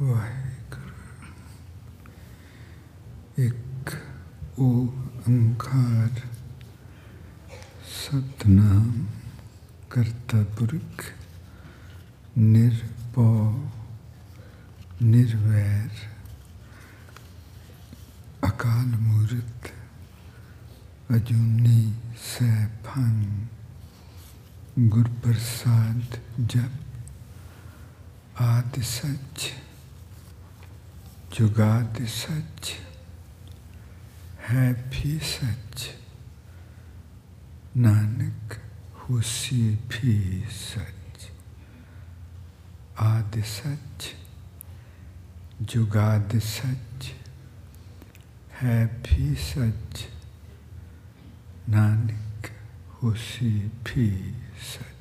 ਵਾਹਿਗੁਰੂ ਇੱਕ ਓੰਕਾਰ ਸਤਨਾਮ ਕਰਤਾ ਪੁਰਖ ਨਿਰਭਉ ਨਿਰਵੈਰ ਅਕਾਲ ਮੂਰਤ ਅਜੂਨੀ ਸੈਭੰ ਗੁਰ ਪ੍ਰਸਾਦ ਜਪ ਆਦਿ ਸੱਚ ਜੁਗਾਦ ਸੱਚ, ਹੈ ਵੀ ਸੱਚ। ਨਾਨਕ ਹੁਸੀ ਵੀ ਸੱਚ। ਆਦਿ ਸੱਚ, ਜੁਗਾਦ ਸੱਚ, ਹੈ ਵੀ ਸੱਚ। ਨਾਨਕ ਹੁਸੀ ਵੀ ਸੱਚ।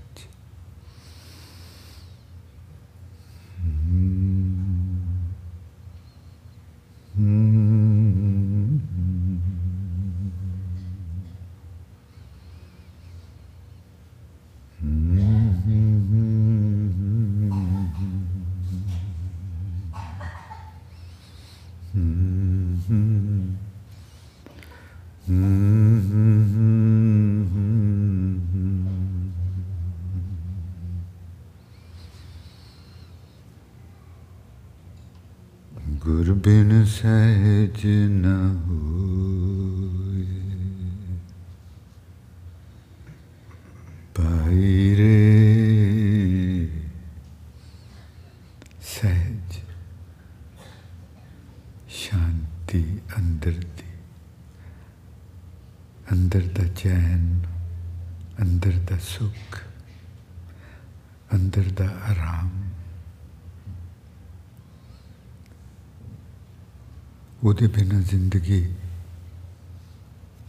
ਉਹਦੇ ਬਿਨਾਂ ਜ਼ਿੰਦਗੀ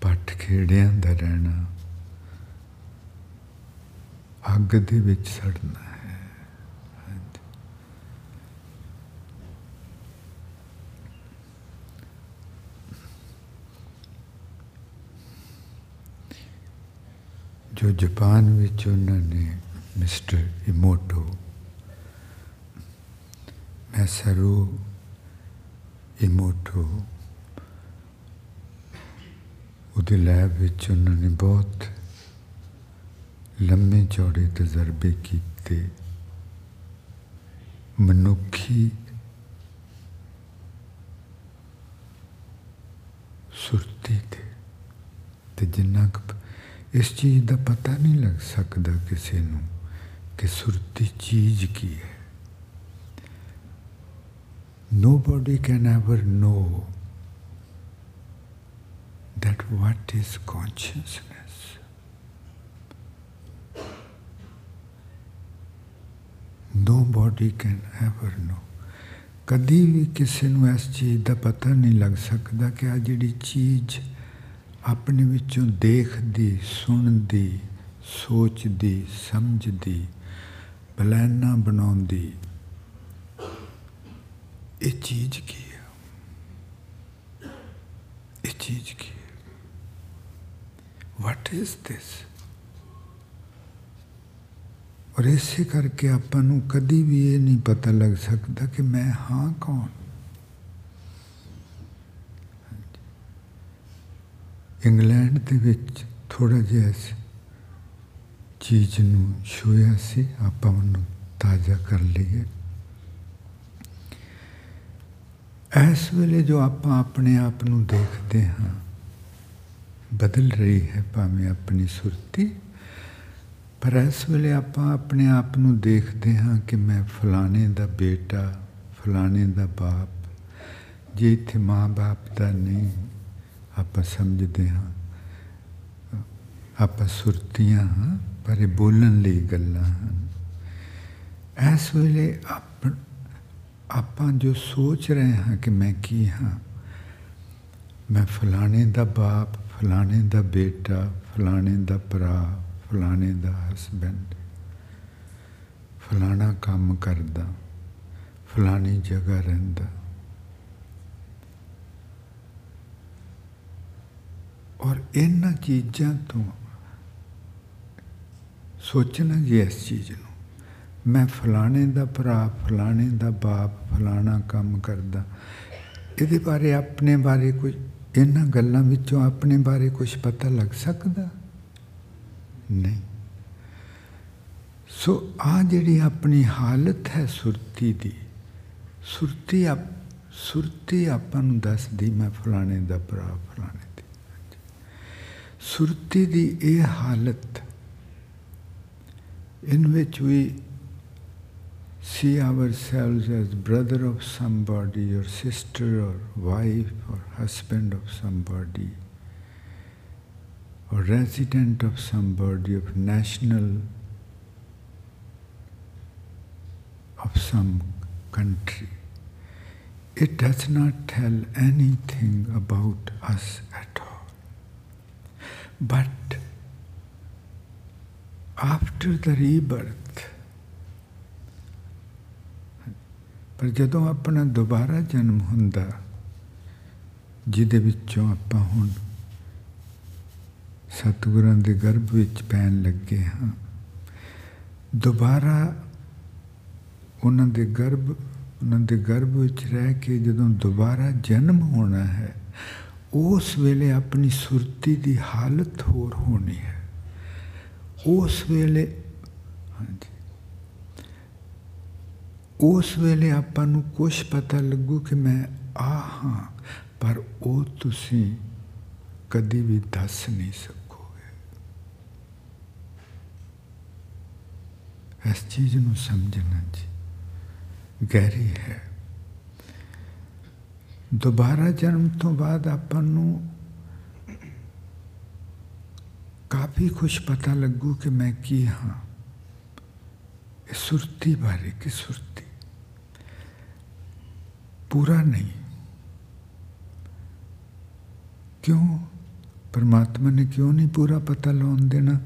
ਪੱਟ ਖੇੜਿਆਂ ਦਾ ਰਹਿਣਾ, ਅੱਗ ਦੇ ਵਿੱਚ ਸੜਨਾ ਹੈ। ਜੋ ਜਾਪਾਨ ਵਿੱਚ ਉਹਨਾਂ ਨੇ ਮਿਸਟਰ ਇਮੋਟੋ ਮੈਸਰੂ ਇਮੋਟੋ। ਉਹਦੇ ਲੈਬ ਵਿੱਚ ਉਹਨਾਂ ਨੇ ਬਹੁਤ ਲੰਮੇ ਚੌੜੇ ਤਜਰਬੇ ਕੀਤੇ। ਮਨੁੱਖੀ ਸੁਰਤੀ ਤੇ ਤੇ ਜਿੰਨਾ ਕੁ ਇਸ ਚੀਜ਼ ਦਾ ਪਤਾ ਨਹੀਂ ਲੱਗ ਸਕਦਾ ਕਿਸੇ ਨੂੰ ਕਿ ਸੁਰਤੀ ਚੀਜ਼ ਕੀ ਹੈ। Nobody can ever know that what is consciousness. Nobody can ever know. ਕਦੀ ਵੀ ਕਿਸੇ ਨੂੰ ਇਸ ਚੀਜ਼ ਦਾ ਪਤਾ ਨਹੀਂ ਲੱਗ ਸਕਦਾ ਕਿ ਆ ਜਿਹੜੀ ਚੀਜ਼ ਆਪਣੇ ਵਿੱਚੋਂ ਦੇਖਦੀ ਸੁਣਦੀ ਸੋਚਦੀ ਸਮਝਦੀ ਪਲਾਨਾਂ ਬਣਾਉਂਦੀ ਇਹ ਚੀਜ਼ ਕੀ ਹੈ? ਇਹ ਚੀਜ਼ ਕੀ ਹੈ? ਵਾਟ ਇਜ਼ ਦਿਸ ਔਰ ਇਸੇ ਕਰਕੇ ਆਪਾਂ ਨੂੰ ਕਦੀ ਵੀ ਇਹ ਨਹੀਂ ਪਤਾ ਲੱਗ ਸਕਦਾ ਕਿ ਮੈਂ ਹਾਂ ਕੌਣ। ਇੰਗਲੈਂਡ ਦੇ ਵਿੱਚ ਥੋੜਾ ਜਿਹਾ ਇਸ ਚੀਜ਼ ਨੂੰ ਛੂਇਆ ਸੀ, ਆਪਾਂ ਉਹਨੂੰ ਤਾਜ਼ਾ ਕਰ ਲਈਏ। ਇਸ ਵੇਲੇ ਜੋ ਆਪਾਂ ਆਪਣੇ ਆਪ ਨੂੰ ਦੇਖਦੇ ਹਾਂ, ਬਦਲ ਰਹੀ ਹੈ ਭਾਵੇਂ ਆਪਣੀ ਸੁਰਤੀ, ਪਰ ਇਸ ਵੇਲੇ ਆਪਾਂ ਆਪਣੇ ਆਪ ਨੂੰ ਦੇਖਦੇ ਹਾਂ ਕਿ ਮੈਂ ਫਲਾਣੇ ਦਾ ਬੇਟਾ, ਫਲਾਣੇ ਦਾ ਬਾਪ, ਜੇ ਇੱਥੇ ਮਾਂ-ਬਾਪ ਦਾ ਨਹੀਂ, ਆਪਾਂ ਸਮਝਦੇ ਹਾਂ, ਆਪਾਂ ਸੁਰਤੀਆਂ ਹਾਂ, ਪਰ ਇਹ ਬੋਲਣ ਲਈ ਗੱਲਾਂ ਹਨ। ਇਸ ਵੇਲੇ ਆਪ ਆਪਾਂ ਜੋ ਸੋਚ ਰਹੇ ਹਾਂ ਕਿ ਮੈਂ ਕੀ ਹਾਂ, ਮੈਂ ਫਲਾਣੇ ਦਾ ਬਾਪ, ਫਲਾਣੇ ਦਾ ਬੇਟਾ, ਫਲਾਣੇ ਦਾ ਭਰਾ, ਫਲਾਣੇ ਦਾ ਹਸਬੈਂਡ ਫਲਾਣਾ ਕੰਮ ਕਰਦਾ, ਫਲਾਣੀ ਜਗ੍ਹਾ ਰਹਿੰਦਾ। ਔਰ ਇਹਨਾਂ ਚੀਜ਼ਾਂ ਤੋਂ ਸੋਚਣਾ ਜੀ ਇਸ ਚੀਜ਼ ਨੂੰ। ਮੈਂ ਫਲਾਣੇ ਦਾ ਭਰਾ, ਫਲਾਣੇ ਦਾ ਬਾਪ, ਫਲਾਣਾ ਕੰਮ ਕਰਦਾ। ਇਹਦੇ ਬਾਰੇ, ਆਪਣੇ ਬਾਰੇ ਕੁਝ, ਇਹਨਾਂ ਗੱਲਾਂ ਵਿੱਚੋਂ ਆਪਣੇ ਬਾਰੇ ਕੁਝ ਪਤਾ ਲੱਗ ਸਕਦਾ? ਨਹੀਂ। ਸੋ ਆ ਜਿਹੜੀ ਆਪਣੀ ਹਾਲਤ ਹੈ ਸੁਰਤੀ ਦੀ, ਸੁਰਤੀ ਆਪ, ਸੁਰਤੀ ਆਪਾਂ ਨੂੰ ਦੱਸਦੀ ਮੈਂ ਫਲਾਣੇ ਦਾ ਭਰਾ, ਫਲਾਣੇ ਦੀ। ਸੁਰਤੀ ਦੀ ਇਹ ਹਾਲਤ in which we see ourselves as brother of somebody or sister or wife or husband of somebody or resident of somebody of national of some country. It does not tell anything about us at all. But after the rebirth ਪਰ ਜਦੋਂ ਆਪਣਾ ਦੁਬਾਰਾ ਜਨਮ ਹੁੰਦਾ, ਜਿਹਦੇ ਵਿੱਚੋਂ ਆਪਾਂ ਹੁਣ ਸਤਿਗੁਰਾਂ ਦੇ ਗਰਭ ਵਿੱਚ ਪੈਣ ਲੱਗੇ ਹਾਂ, ਦੁਬਾਰਾ ਉਹਨਾਂ ਦੇ ਗਰਭ, ਉਹਨਾਂ ਦੇ ਗਰਭ ਵਿੱਚ ਰਹਿ ਕੇ ਜਦੋਂ ਦੁਬਾਰਾ ਜਨਮ ਹੋਣਾ ਹੈ, ਉਸ ਵੇਲੇ ਆਪਣੀ ਸੁਰਤੀ ਦੀ ਹਾਲਤ ਹੋਰ ਹੋਣੀ ਹੈ। ਉਸ ਵੇਲੇ, ਹਾਂਜੀ। ਉਸ ਵੇਲੇ ਆਪਾਂ ਨੂੰ ਕੁਝ ਪਤਾ ਲੱਗੂ ਕਿ ਮੈਂ ਆ ਹਾਂ, ਪਰ ਉਹ ਤੁਸੀਂ ਕਦੀ ਵੀ ਦੱਸ ਨਹੀਂ ਸਕੋਗੇ। ਇਸ ਚੀਜ਼ ਨੂੰ ਸਮਝਣਾ ਜੀ ਗਹਿਰੀ ਹੈ। ਦੁਬਾਰਾ ਜਨਮ ਤੋਂ ਬਾਅਦ ਆਪਾਂ ਨੂੰ ਕਾਫੀ ਕੁਝ ਪਤਾ ਲੱਗੂ ਕਿ ਮੈਂ ਕੀ ਹਾਂ। ਇਹ ਸੁਰਤੀ ਬਾਰੇ, ਕਿ ਸੁਰਤੀ ਪੂਰਾ ਨਹੀਂ। ਕਿਉਂ? ਪਰਮਾਤਮਾ ਨੇ ਕਿਉਂ ਨਹੀਂ ਪੂਰਾ ਪਤਾ ਲਾਉਣ ਦੇਣਾ?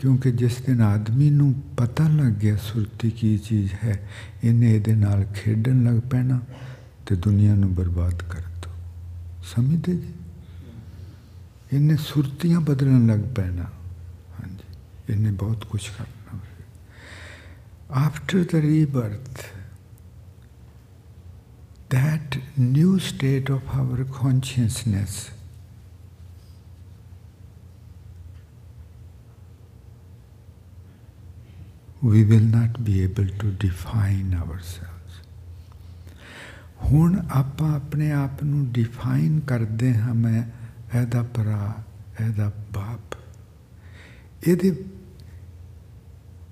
ਕਿਉਂਕਿ ਜਿਸ ਦਿਨ ਆਦਮੀ ਨੂੰ ਪਤਾ ਲੱਗ ਗਿਆ ਸੁਰਤੀ ਕੀ ਚੀਜ਼ ਹੈ, ਇਹਨੇ ਇਹਦੇ ਨਾਲ ਖੇਡਣ ਲੱਗ ਪੈਣਾ ਤੇ ਦੁਨੀਆ ਨੂੰ ਬਰਬਾਦ ਕਰ ਦੋ ਸਮਝਦੇ ਜੀ? ਇਹਨੇ ਸੁਰਤੀਆਂ ਬਦਲਣ ਲੱਗ ਪੈਣਾ। ਹਾਂਜੀ, ਇਹਨੇ ਬਹੁਤ ਕੁਝ ਕਰਨਾ। After the rebirth that new state of our consciousness we will not be able to define ourselves ਹੁਣ ਆਪਾਂ ਆਪਣੇ ਆਪ ਨੂੰ ਡਿਫਾਈਨ ਕਰਦੇ ਹਾਂ ਮੈਂ ਇਹਦਾ ਭਰਾ ਇਹਦਾ ਬਾਪ ਇਹਦੇ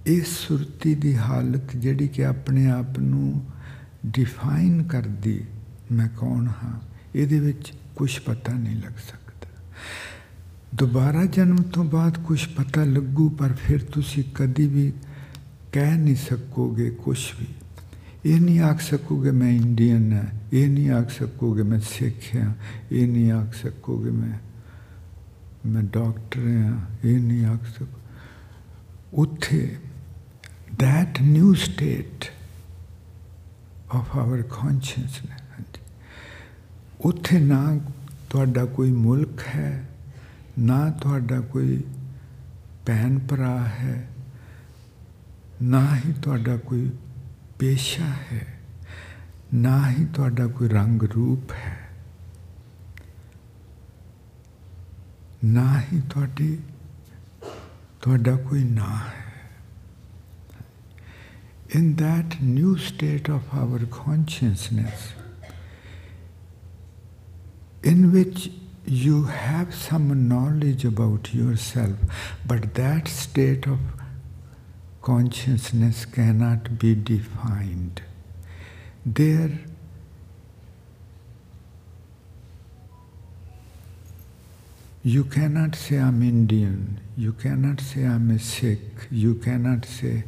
ਇਸ ਸੁਰਤੀ ਦੀ ਹਾਲਤ ਜਿਹੜੀ ਕਿ ਆਪਣੇ ਆਪ ਨੂੰ ਡਿਫਾਈਨ ਕਰਦੀ ਮੈਂ ਕੌਣ ਹਾਂ, ਇਹਦੇ ਵਿੱਚ ਕੁਝ ਪਤਾ ਨਹੀਂ ਲੱਗ ਸਕਦਾ। ਦੁਬਾਰਾ ਜਨਮ ਤੋਂ ਬਾਅਦ ਕੁਝ ਪਤਾ ਲੱਗੂ, ਪਰ ਫਿਰ ਤੁਸੀਂ ਕਦੀ ਵੀ ਕਹਿ ਨਹੀਂ ਸਕੋਗੇ ਕੁਝ ਵੀ। ਇਹ ਨਹੀਂ ਆਖ ਸਕੋਗੇ ਮੈਂ ਇੰਡੀਅਨ ਹਾਂ, ਇਹ ਨਹੀਂ ਆਖ ਸਕੋਗੇ ਮੈਂ ਸਿੱਖ ਹਾਂ, ਇਹ ਨਹੀਂ ਆਖ ਸਕੋਗੇ ਮੈਂ ਮੈਂ ਡਾਕਟਰ ਹਾਂ, ਇਹ ਨਹੀਂ ਆਖ ਸਕੋ। ਉੱਥੇ that new state of our ਹਾਂਜੀ। ਉੱਥੇ ਨਾ ਤੁਹਾਡਾ ਕੋਈ ਮੁਲਕ ਹੈ, ਨਾ ਤੁਹਾਡਾ ਕੋਈ ਭੈਣ ਭਰਾ ਹੈ, ਨਾ ਹੀ ਤੁਹਾਡਾ ਕੋਈ ਪੇਸ਼ਾ ਹੈ, ਨਾ ਹੀ ਤੁਹਾਡਾ ਕੋਈ ਰੰਗ ਰੂਪ ਹੈ, ਨਾ ਹੀ ਤੁਹਾਡੀ, ਤੁਹਾਡਾ ਕੋਈ ਨਾਂ ਹੈ। In that new state of our consciousness, in which you have some knowledge about yourself, but that state of consciousness cannot be defined. There, you cannot say I'm Indian, you cannot say I'm a Sikh, you cannot say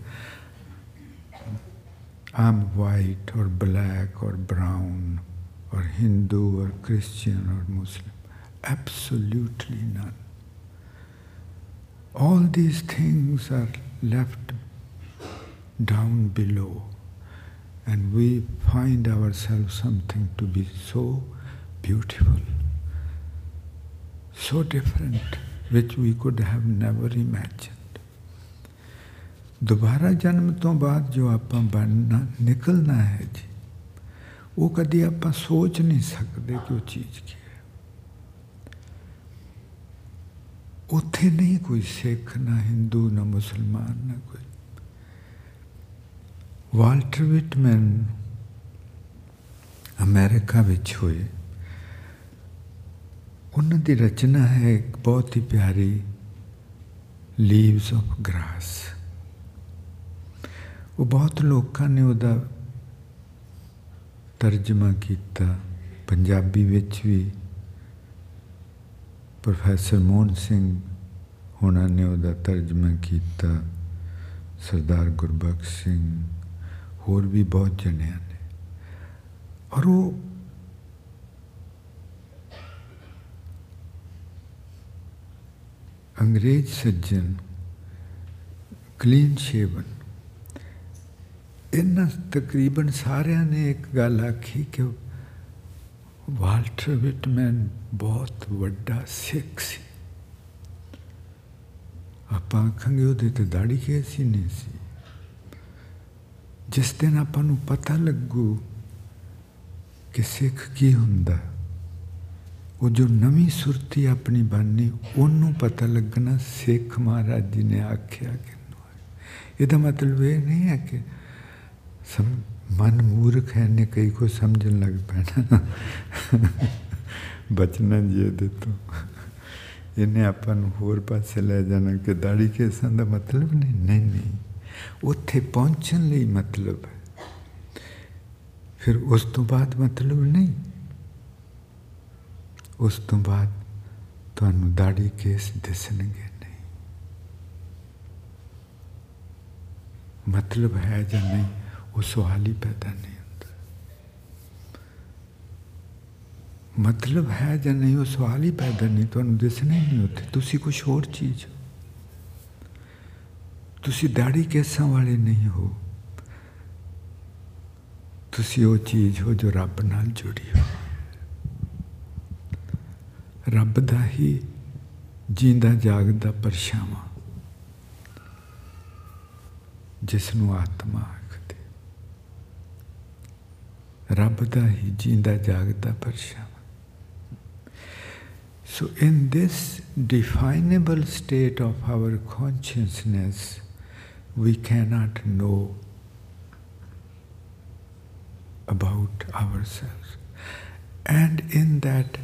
I'm white or black or brown or Hindu or Christian or Muslim. Absolutely none. All these things are left down below, and we find ourselves something to be so beautiful, so different, which we could have never imagined. ਦੁਬਾਰਾ ਜਨਮ ਤੋਂ ਬਾਅਦ ਜੋ ਆਪਾਂ ਬਣਨਾ, ਨਿਕਲਣਾ ਹੈ ਜੀ, ਉਹ ਕਦੀ ਆਪਾਂ ਸੋਚ ਨਹੀਂ ਸਕਦੇ ਕਿ ਉਹ ਚੀਜ਼ ਕੀ ਹੈ। ਉੱਥੇ ਨਹੀਂ ਕੋਈ ਸਿੱਖ, ਨਾ ਹਿੰਦੂ, ਨਾ ਮੁਸਲਮਾਨ, ਨਾ ਕੋਈ। ਵਾਲਟਰ ਵਿਟਮੈਨ ਅਮਰੀਕਾ ਵਿੱਚ ਹੋਏ। ਉਹਨਾਂ ਦੀ ਰਚਨਾ ਹੈ ਇੱਕ ਬਹੁਤ ਹੀ ਪਿਆਰੀ ਲੀਵਸ ਆਫ ਗ੍ਰਾਸ ਉਹ ਬਹੁਤ ਲੋਕਾਂ ਨੇ ਉਹਦਾ ਤਰਜਮਾ ਕੀਤਾ। ਪੰਜਾਬੀ ਵਿੱਚ ਵੀ ਪ੍ਰੋਫੈਸਰ ਮੋਹਨ ਸਿੰਘ ਉਹਨਾਂ ਨੇ ਉਹਦਾ ਤਰਜਮਾ ਕੀਤਾ। ਸਰਦਾਰ ਗੁਰਬਖਸ਼ ਸਿੰਘ, ਹੋਰ ਵੀ ਬਹੁਤ ਜਣਿਆਂ ਨੇ। ਔਰ ਉਹ ਅੰਗਰੇਜ਼ ਸੱਜਣ ਕਲੀਨ ਸ਼ੇਵਨ ਇਹਨਾਂ ਤਕਰੀਬਨ ਸਾਰਿਆਂ ਨੇ ਇੱਕ ਗੱਲ ਆਖੀ ਕਿ ਵਾਲਟਰ ਵਿਟਮੈਨ ਬਹੁਤ ਵੱਡਾ ਸਿੱਖ ਸੀ। ਆਪਾਂ ਆਖਾਂਗੇ ਉਹਦੇ ਤੇ ਦਾੜੀ ਕੈਸੀ ਨਹੀਂ ਸੀ। ਜਿਸ ਦਿਨ ਆਪਾਂ ਨੂੰ ਪਤਾ ਲੱਗੂ ਕਿ ਸਿੱਖ ਕੀ ਹੁੰਦਾ, ਉਹ ਜੋ ਨਵੀਂ ਸੁਰਤੀ ਆਪਣੀ ਬਣਨੀ, ਉਹਨੂੰ ਪਤਾ ਲੱਗਣਾ ਸਿੱਖ ਮਹਾਰਾਜ ਜੀ ਨੇ ਆਖਿਆ ਕਿ ਇਹਦਾ ਮਤਲਬ ਇਹ ਨਹੀਂ ਹੈ ਕਿ ਸਮ ਮਨ ਮੂਰਖ ਹੈ ਨੇ ਕਈ ਕੋ ਸਮਝਣ ਲੱਗ ਪੈਣਾ। ਬਚਨਾ ਜੀ ਇਹਦੇ ਤੋਂ ਇਹਨੇ ਆਪਾਂ ਨੂੰ ਹੋਰ ਪਾਸੇ ਲੈ ਜਾਣਾ ਕਿ ਦਾੜੀ ਕੇਸਾਂ ਦਾ ਮਤਲਬ ਨਹੀਂ ਨਹੀਂ ਨਹੀਂ। ਉੱਥੇ ਪਹੁੰਚਣ ਲਈ ਮਤਲਬ ਹੈ। ਫਿਰ ਉਸ ਤੋਂ ਬਾਅਦ ਮਤਲਬ ਨਹੀਂ। ਉਸ ਤੋਂ ਬਾਅਦ ਤੁਹਾਨੂੰ ਦਾੜੀ ਕੇਸ ਦਿਸਣਗੇ ਨਹੀਂ। ਮਤਲਬ ਹੈ ਜਾਂ ਨਹੀਂ? ਉਹ ਸਵਾਲ ਹੀ ਪੈਦਾ ਨਹੀਂ ਹੁੰਦਾ। ਮਤਲਬ ਹੈ ਜਾਂ ਨਹੀਂ ਉਹ ਸਵਾਲ ਹੀ ਪੈਦਾ ਨਹੀਂ, ਤੁਹਾਨੂੰ ਦਿਸਣਾ ਹੀ ਨਹੀਂ ਉੱਥੇ। ਤੁਸੀਂ ਕੁਝ ਹੋਰ ਚੀਜ਼ ਹੋ। ਤੁਸੀਂ ਦਾੜੀ ਕੇਸਾਂ ਵਾਲੇ ਨਹੀਂ ਹੋ। ਤੁਸੀਂ ਉਹ ਚੀਜ਼ ਹੋ ਜੋ ਰੱਬ ਨਾਲ ਜੁੜੀ ਹੋ। ਰੱਬ ਦਾ ਹੀ ਜੀਂਦਾ ਜਾਗਦਾ ਪਰਛਾਵਾਂ ਜਿਸ ਨੂੰ ਆਤਮਾ ਆਖਦੇ ਰੱਬ ਦਾ ਹੀ ਜੀਂਦਾ ਜਾਗਦਾ ਪਰਛਾਵਾਂ So, in this definable state of our consciousness, we cannot know about ourselves. And in that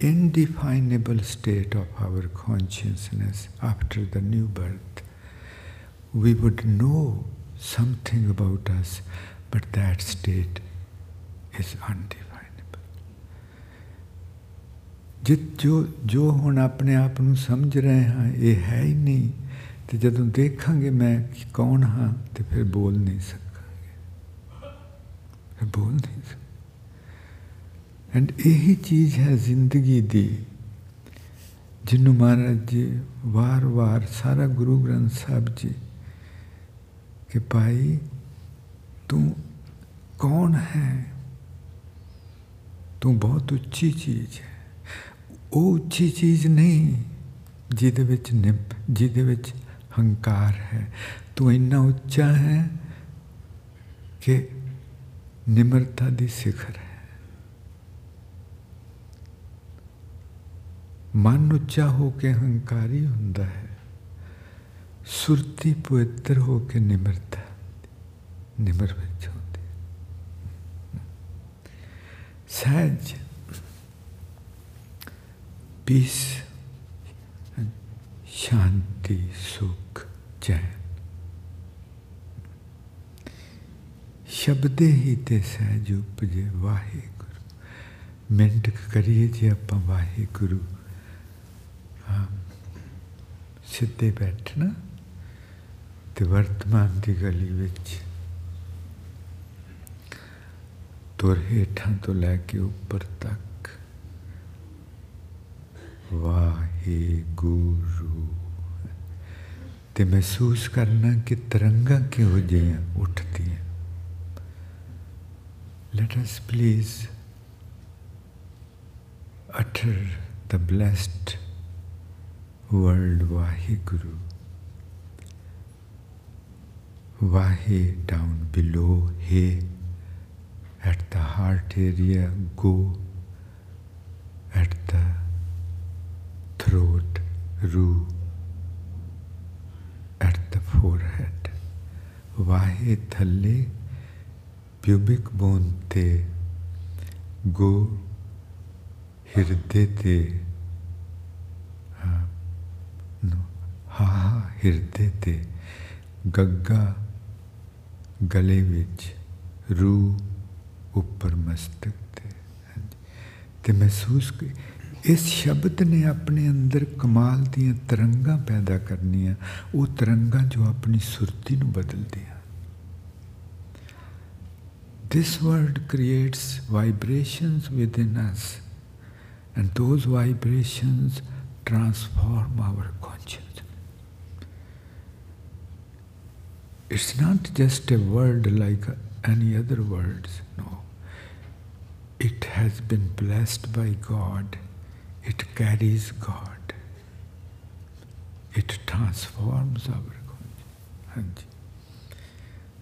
indefinable state of our consciousness after the new birth, we would know something about us, but that state is undefinable. ਜਿ ਜੋ ਜੋ ਹੁਣ ਆਪਣੇ ਆਪ ਨੂੰ ਸਮਝ ਰਹੇ ਹਾਂ, ਇਹ ਹੈ ਹੀ ਨਹੀਂ, ਤੇ ਜਦੋਂ ਦੇਖਾਂਗੇ ਮੈਂ ਕੌਣ ਹਾਂ, ਤੇ ਫਿਰ ਬੋਲ ਨਹੀਂ ਸਕਾਂਗੇ। ਫਿਰ ਬੋਲ ਨਹੀਂ ਸਕ ਐਂਡ ਇਹੀ ਚੀਜ਼ ਹੈ ਜ਼ਿੰਦਗੀ ਦੀ, ਜਿਹਨੂੰ ਮਹਾਰਾਜ ਜੀ ਵਾਰ-ਵਾਰ ਸਾਰਾ ਗੁਰੂ ਗ੍ਰੰਥ ਸਾਹਿਬ ਜੀ ਕਿ ਭਾਈ ਤੂੰ ਕੌਣ ਹੈ? ਤੂੰ ਬਹੁਤ ਉੱਚੀ ਚੀਜ਼ ਹੈ। ਉਹ ਉੱਚੀ ਚੀਜ਼ ਨਹੀਂ, ਜਿਹਦੇ ਵਿੱਚ ਨਿਪ, ਜਿਹਦੇ ਵਿੱਚ ਹੰਕਾਰ ਹੈ। ਤੂੰ ਇੰਨਾ ਉੱਚਾ ਹੈ ਕਿ ਨਿਮਰਤਾ ਦੀ ਸਿਖਰ ਹੈ। ਮਨ ਉੱਚਾ ਹੋ ਕੇ ਹੰਕਾਰੀ ਹੁੰਦਾ ਹੈ। ਸੁਰਤੀ ਪਵਿੱਤਰ ਹੋ ਕੇ ਨਿਮਰਤਾ, ਨਿਮਰ ਵਿੱਚ sahaj, peace and shanti, sukh, jain. ਸ਼ਬਦੇ ਹੀ ਤੇ ਸਹਿਜ ਉਪਜੇ ਵਾਹਿਗੁਰੂ ਮਿੰਟ ਕਰੀਏ ਜੇ ਆਪਾਂ ਵਾਹਿਗੁਰੂ ਹਾਂ ਸਿੱਧੇ ਬੈਠਣਾ ਤੇ ਵਰਤਮਾਨ ਦੀ ਗਲੀ ਵਿੱਚ ਤੁਰ ਹੇਠਾਂ ਤੋਂ ਲੈ ਕੇ ਉੱਪਰ ਤੱਕ ਵਾਹਿਗੁਰੂ ਤੇ ਮਹਿਸੂਸ ਕਰਨਾ ਕਿ ਤਰੰਗਾਂ ਕਿਹੋ ਜਿਹੀਆਂ ਉੱਠਦੀਆਂ let us please utter the blessed word Vaheguru Vahe down below, He at the heart area, go at the throat, ru, at the forehead. Vahe thalle pubic bone te, go hirde te, uh, no, ha ha hirde te, gagga गले विच रू ਉੱਪਰ ਮਸਤਕ ਤੇ ਤੇ ਮਹਿਸੂਸ ਇਸ ਸ਼ਬਦ ਨੇ ਆਪਣੇ ਅੰਦਰ ਕਮਾਲ ਦੀਆਂ ਤਰੰਗਾਂ ਪੈਦਾ ਕਰਨੀਆਂ ਉਹ ਤਰੰਗਾਂ ਜੋ ਆਪਣੀ ਸੁਰਤੀ ਨੂੰ ਬਦਲਦੀਆਂ This word creates vibrations within us, and those vibrations transform our consciousness. It's not just a word like any other words, no. It has been blessed by God, it carries God, it transforms our consciousness. ਹਾਂਜੀ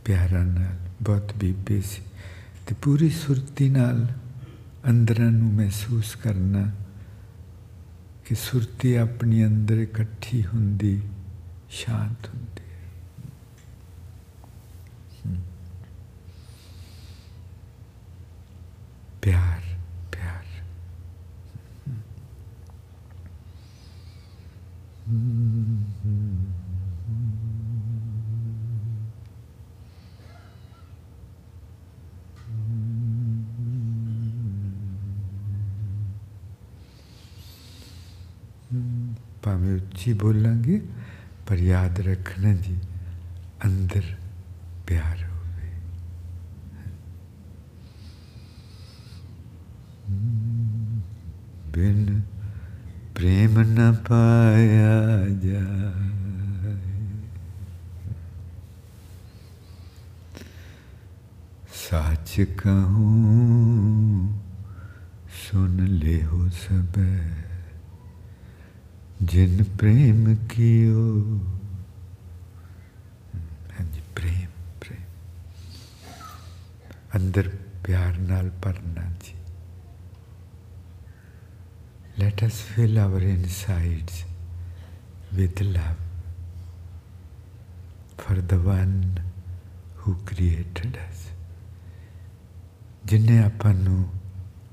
ਪਿਆਰਾਂ ਨਾਲ ਬਹੁਤ ਬੀਬੇ ਸੀ ਤੇ ਪੂਰੀ ਸੁਰਤੀ ਨਾਲ ਅੰਦਰਾਂ ਨੂੰ ਮਹਿਸੂਸ ਕਰਨਾ ਕਿ ਸੁਰਤੀ ਆਪਣੀ ਅੰਦਰ ਇਕੱਠੀ ਹੁੰਦੀ ਸ਼ਾਂਤ ਹੁੰਦੀ ਹੈ ਪਿਆਰ ਪਿਆਰ ਭਾਵੇਂ ਉੱਚੀ ਬੋਲਾਂਗੇ ਪਰ ਯਾਦ ਰੱਖਣਾ ਜੀ ਅੰਦਰ ਪਿਆਰ ਹੋਵੇ ਬਿਨ ਪ੍ਰੇਮ ਨ ਪਾਇਆ ਜਾਏ ਸੱਚ ਕਹੂੰ ਸੁਨ ਲੈ ਹੋ ਸਬੈ ਜਿਨ ਪ੍ਰੇਮ ਕੀਓ ਹਾਂਜੀ ਪ੍ਰੇਮ ਪ੍ਰੇਮ ਅੰਦਰ ਪਿਆਰ ਨਾਲ ਭਰਨਾ ਜੀ let us fill our insides with love for the one who created us ਜਿਨੇ ਆਪਾਂ ਨੂੰ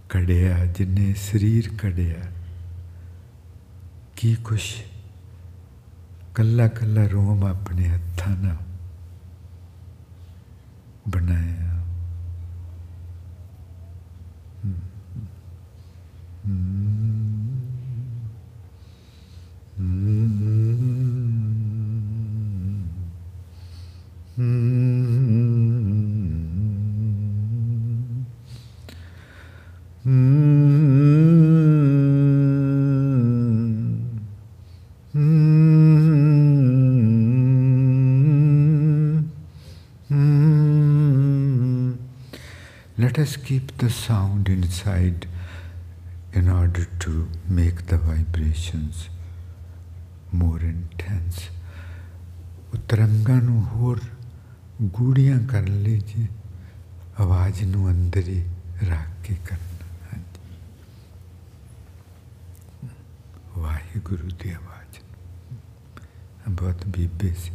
ਕੜਿਆ ਜਿਨੇ ਸਰੀਰ ਕੜਿਆ ਕੀ ਕੁਛ ਕੱਲਾ ਕੱਲਾ ਰੋਮ ਆਪਣੇ ਹੱਥਾਂ ਨਾਲ ਬਣਾਇਆ Let us keep the sound inside in order to make the vibrations more intense. ਉਤਰੰਗਾਂ ਨੂੰ ਹੋਰ ਗੂੜੀਆਂ ਕਰਨ ਲਈ ਜੀ ਆਵਾਜ਼ ਨੂੰ ਅੰਦਰ ਹੀ ਰੱਖ ਕੇ ਕਰਨਾ। ਹਾਂਜੀ। ਵਾਹਿਗੁਰੂ ਦੀ ਆਵਾਜ਼ ਬਹੁਤ ਬੀਬੇ ਸੀ।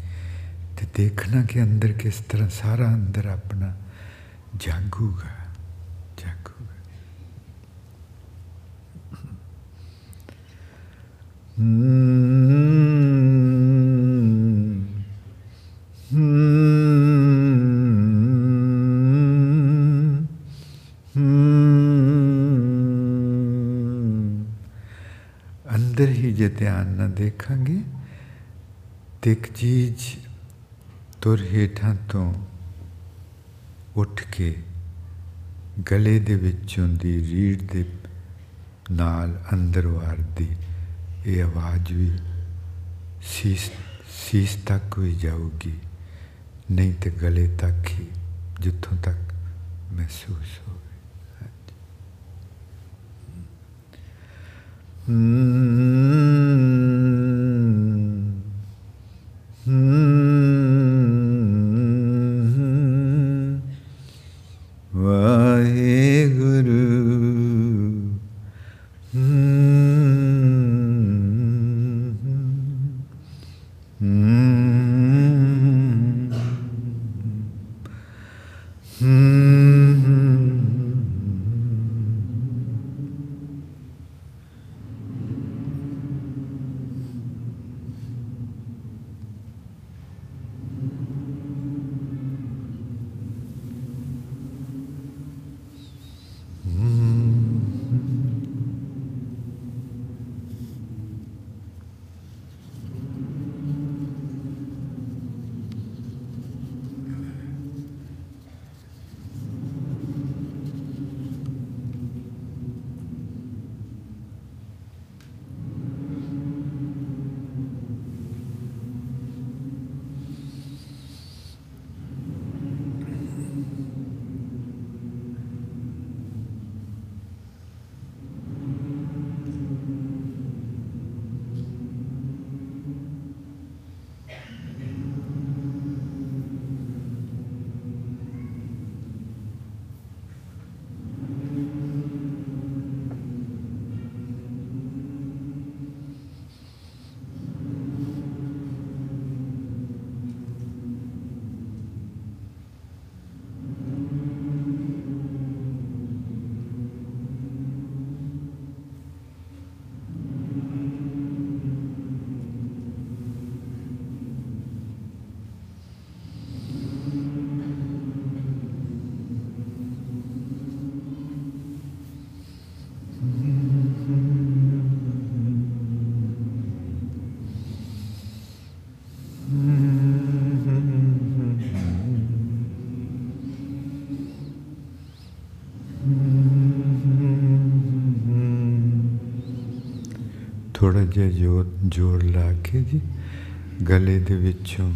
ਤੇ ਦੇਖਣਾ ਕਿ ਅੰਦਰ ਕਿਸ ਤਰ੍ਹਾਂ ਸਾਰਾ ਅੰਦਰ ਆਪਣਾ ਜਾਗੂਗਾ। ਜਾਗੂਗਾ। ਅੰਦਰ ਧਿਆਨ ਨਾਲ ਦੇਖਾਂਗੇ। ਤੇ ਇੱਕ ਚੀਜ਼ ਤੁਰ ਹੇਠਾਂ ਤੋਂ ਉੱਠ ਕੇ ਗਲੇ ਦੇ ਵਿੱਚੋਂ ਦੀ ਰੀੜ ਦੇ ਨਾਲ ਅੰਦਰ ਵਾਰਦੀ, ਇਹ ਆਵਾਜ਼ ਵੀ ਸੀਸ ਸੀਸ ਤੱਕ ਵੀ ਜਾਊਗੀ, ਨਹੀਂ ਤੇ ਗਲੇ ਤੱਕ ਹੀ, ਜਿੱਥੋਂ ਤੱਕ ਮਹਿਸੂਸ ਹੋਵੇ। ਹਮ 嗯。ਥੋੜਾ ਜਿਹਾ ਜੋਰ ਜੋਰ ਲਾ ਕੇ ਜੀ, ਗਲੇ ਦੇ ਵਿੱਚੋਂ,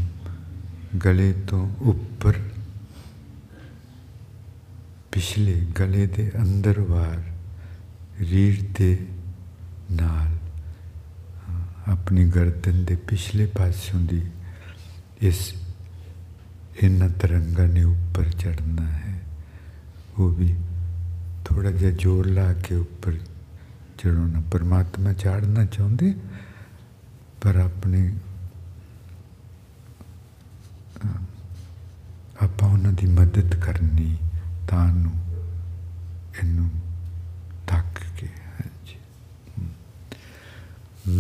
ਗਲੇ ਤੋਂ ਉੱਪਰ, ਪਿਛਲੇ ਗਲੇ ਦੇ ਅੰਦਰ ਵਾਰ ਰੀੜ ਦੇ ਨਾਲ ਆਪਣੀ ਗਰਦਨ ਦੇ ਪਿਛਲੇ ਪਾਸਿਓਂ ਦੀ ਇਸ ਇਹਨਾਂ ਤਰੰਗਾਂ ਨੇ ਉੱਪਰ ਚੜਨਾ ਹੈ। ਉਹ ਵੀ ਥੋੜਾ ਜਿਹਾ ਜ਼ੋਰ ਲਾ ਕੇ ਉੱਪਰ ਜਿਹੜੋਂ ਨਾ ਪਰਮਾਤਮਾ ਚਾੜਨਾ ਚਾਹੁੰਦੇ, ਪਰ ਆਪਣੇ ਆਪਾਂ ਉਹਨਾਂ ਦੀ ਮਦਦ ਕਰਨੀ ਤਾਂ ਨੂੰ ਇਹਨੂੰ ਤੱਕ ਕੇ ਹਾਂਜੀ। ਹੂੰ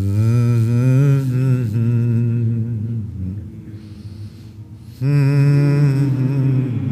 ਹੂੰ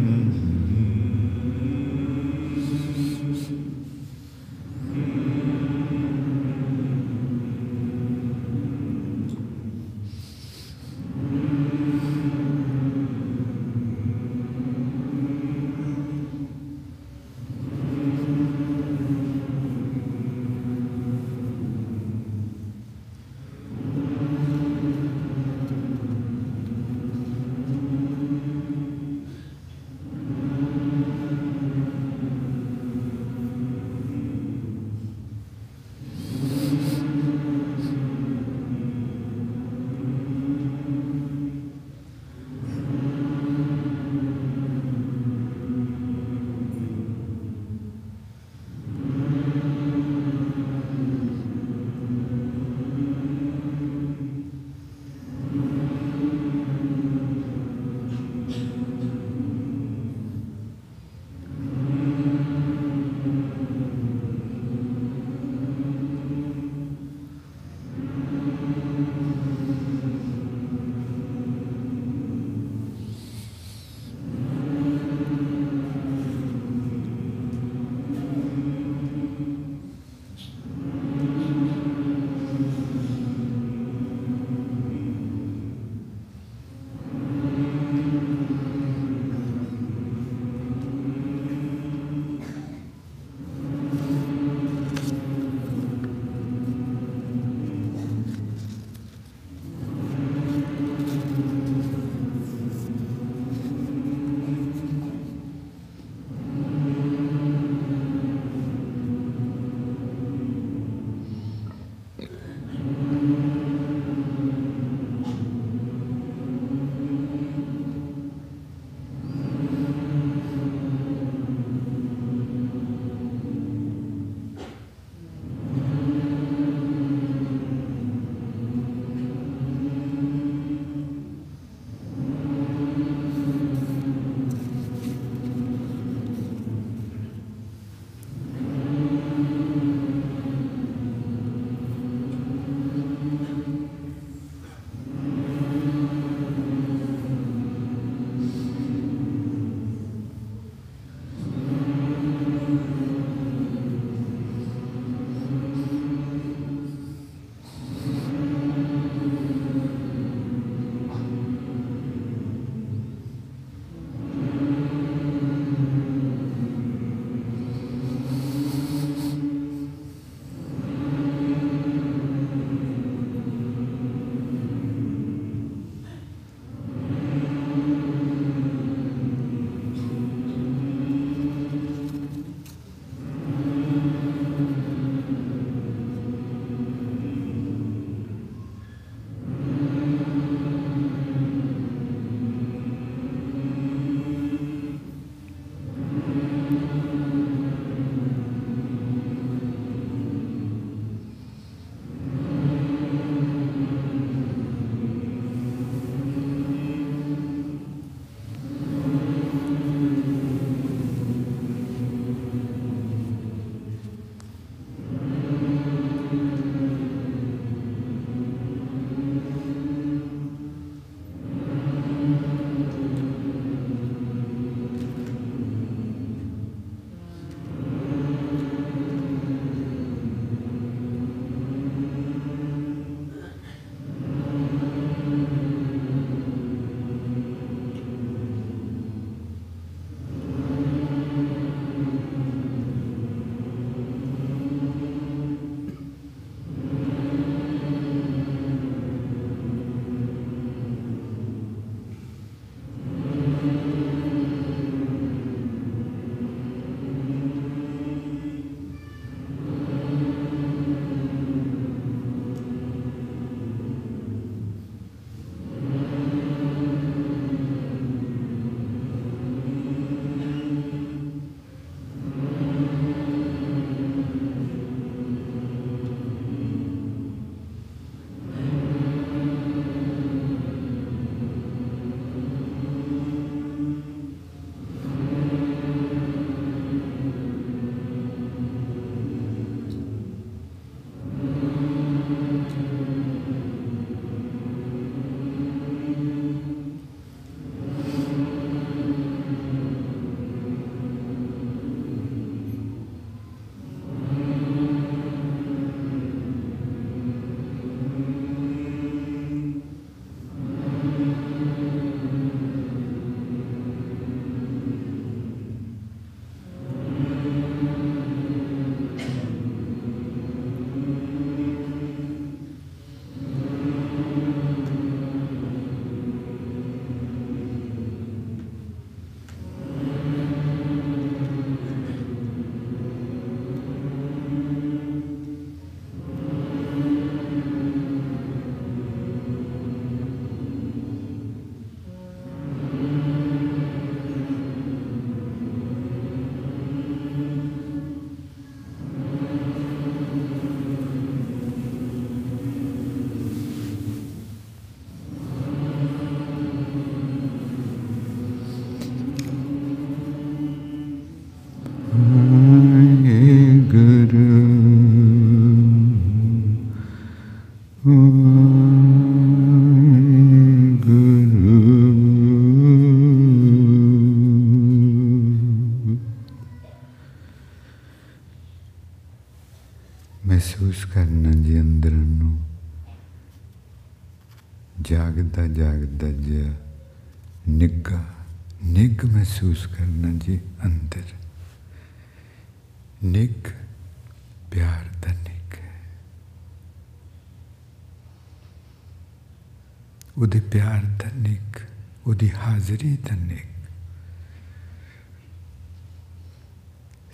ਉਹਦੇ ਪਿਆਰ ਦਾ ਨਿੱਘ ਉਹਦੀ ਹਾਜ਼ਰੀ ਦਾ ਨਿੱਘ